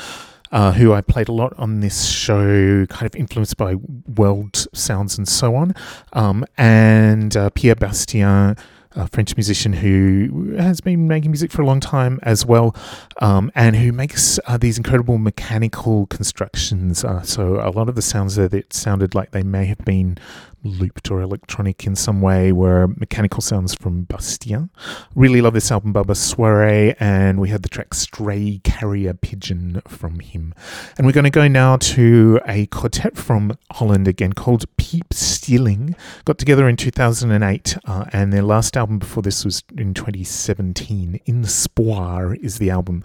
uh, who I played a lot on this show, kind of influenced by world sounds and so on. Um, and uh, Pierre Bastien a French musician who has been making music for a long time as well, um, and who makes uh, these incredible mechanical constructions. Uh, so a lot of the sounds there that sounded like they may have been looped or electronic in some way were mechanical sounds from Bastien. Really love this album, Baba Soiree, and we had the track Stray Carrier Pigeon from him. And we're going to go now to a quartet from Holland again called Piiptsjilling. Got together in 2008, uh, and their last album before this was in 2017. In the Spoir is the album,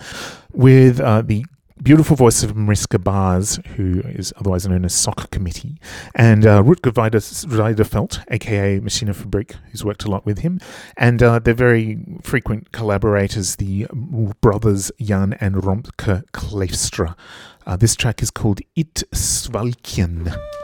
with uh, the beautiful voice of Mariska Baars, who is otherwise known as Soccer Committee, and uh, Rutger Zuydervelt, aka Machinefabriek, who's worked a lot with him. And uh, they're very frequent collaborators, the brothers Jan and Romke Kleefstra. Uh, this track is called It Svalkien.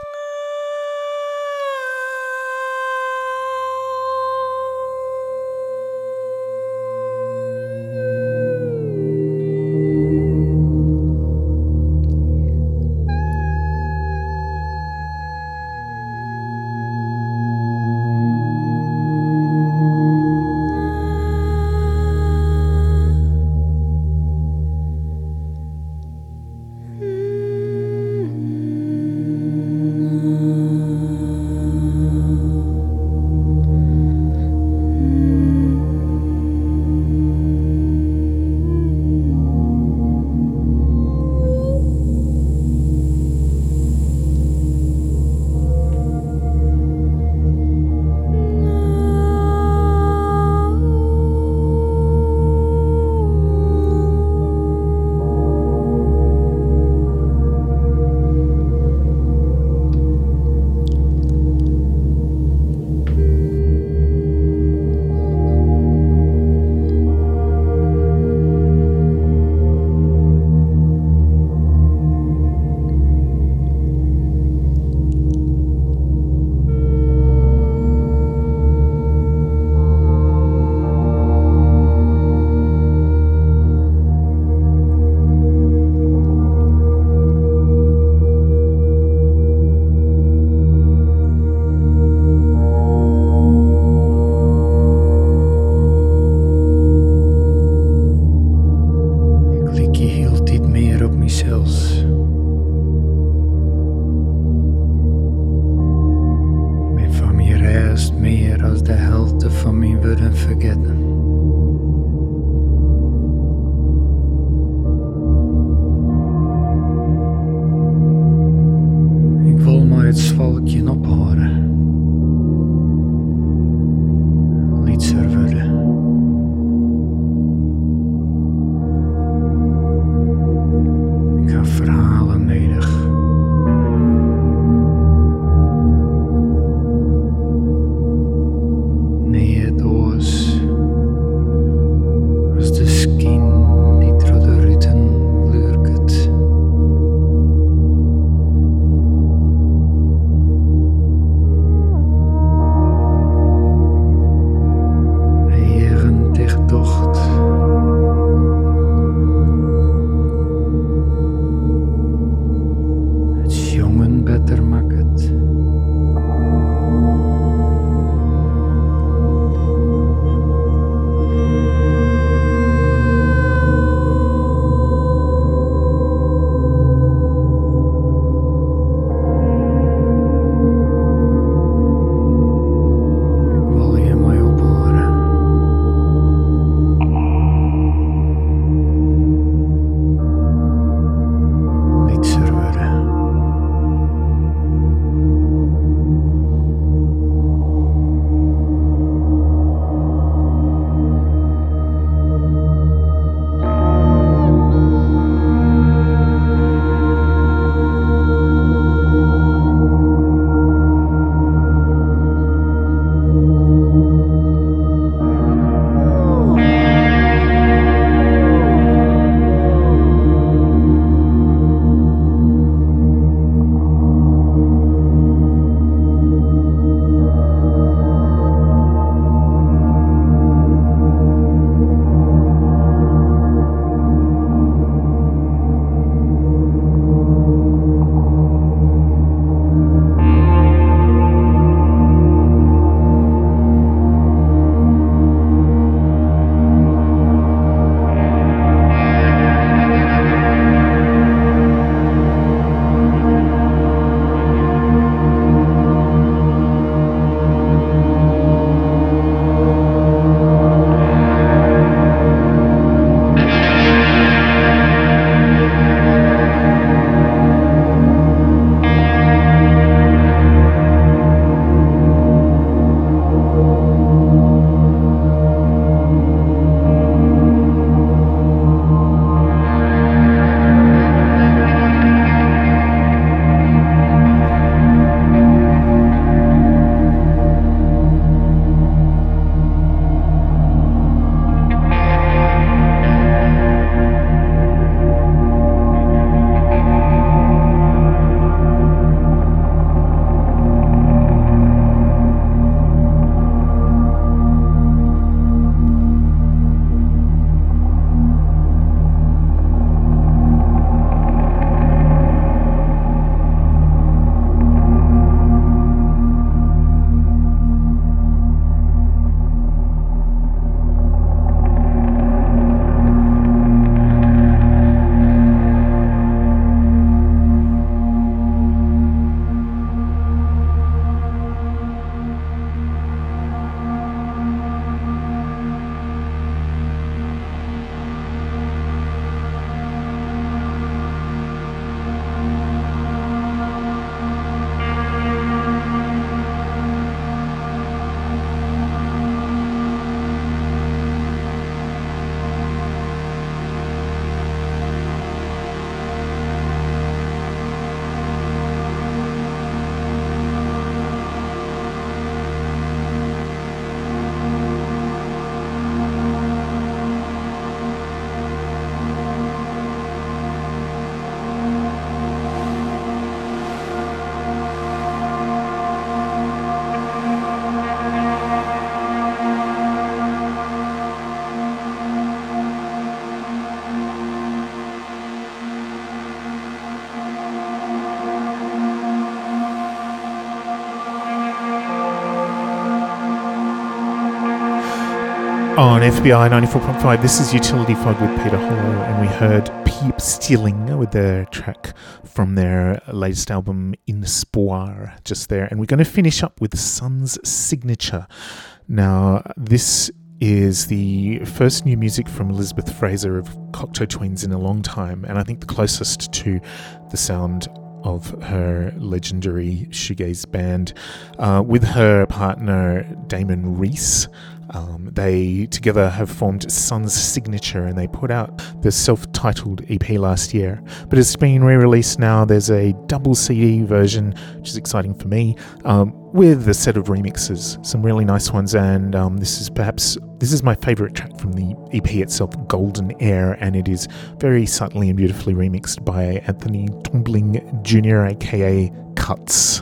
On FBi 94.5. This is Utility Fog with Peter Hollo, and we heard Piiptsjilling with their track from their latest album, In Spoir, just there. And we're going to finish up with Sun's Signature. Now, this is the first new music from Elizabeth Fraser of Cocteau Twins in a long time, and I think the closest to the sound of her legendary shoegaze band uh, with her partner Damon Reece. Um, they together have formed Sun's Signature and they put out the self titled EP last year. But it's been re released now. There's a double CD version, which is exciting for me, um, with a set of remixes, some really nice ones. And um, this is perhaps this is my favorite track from the EP itself, Golden Air, and it is very subtly and beautifully remixed by Anthony Tombling Jr., aka Cuts.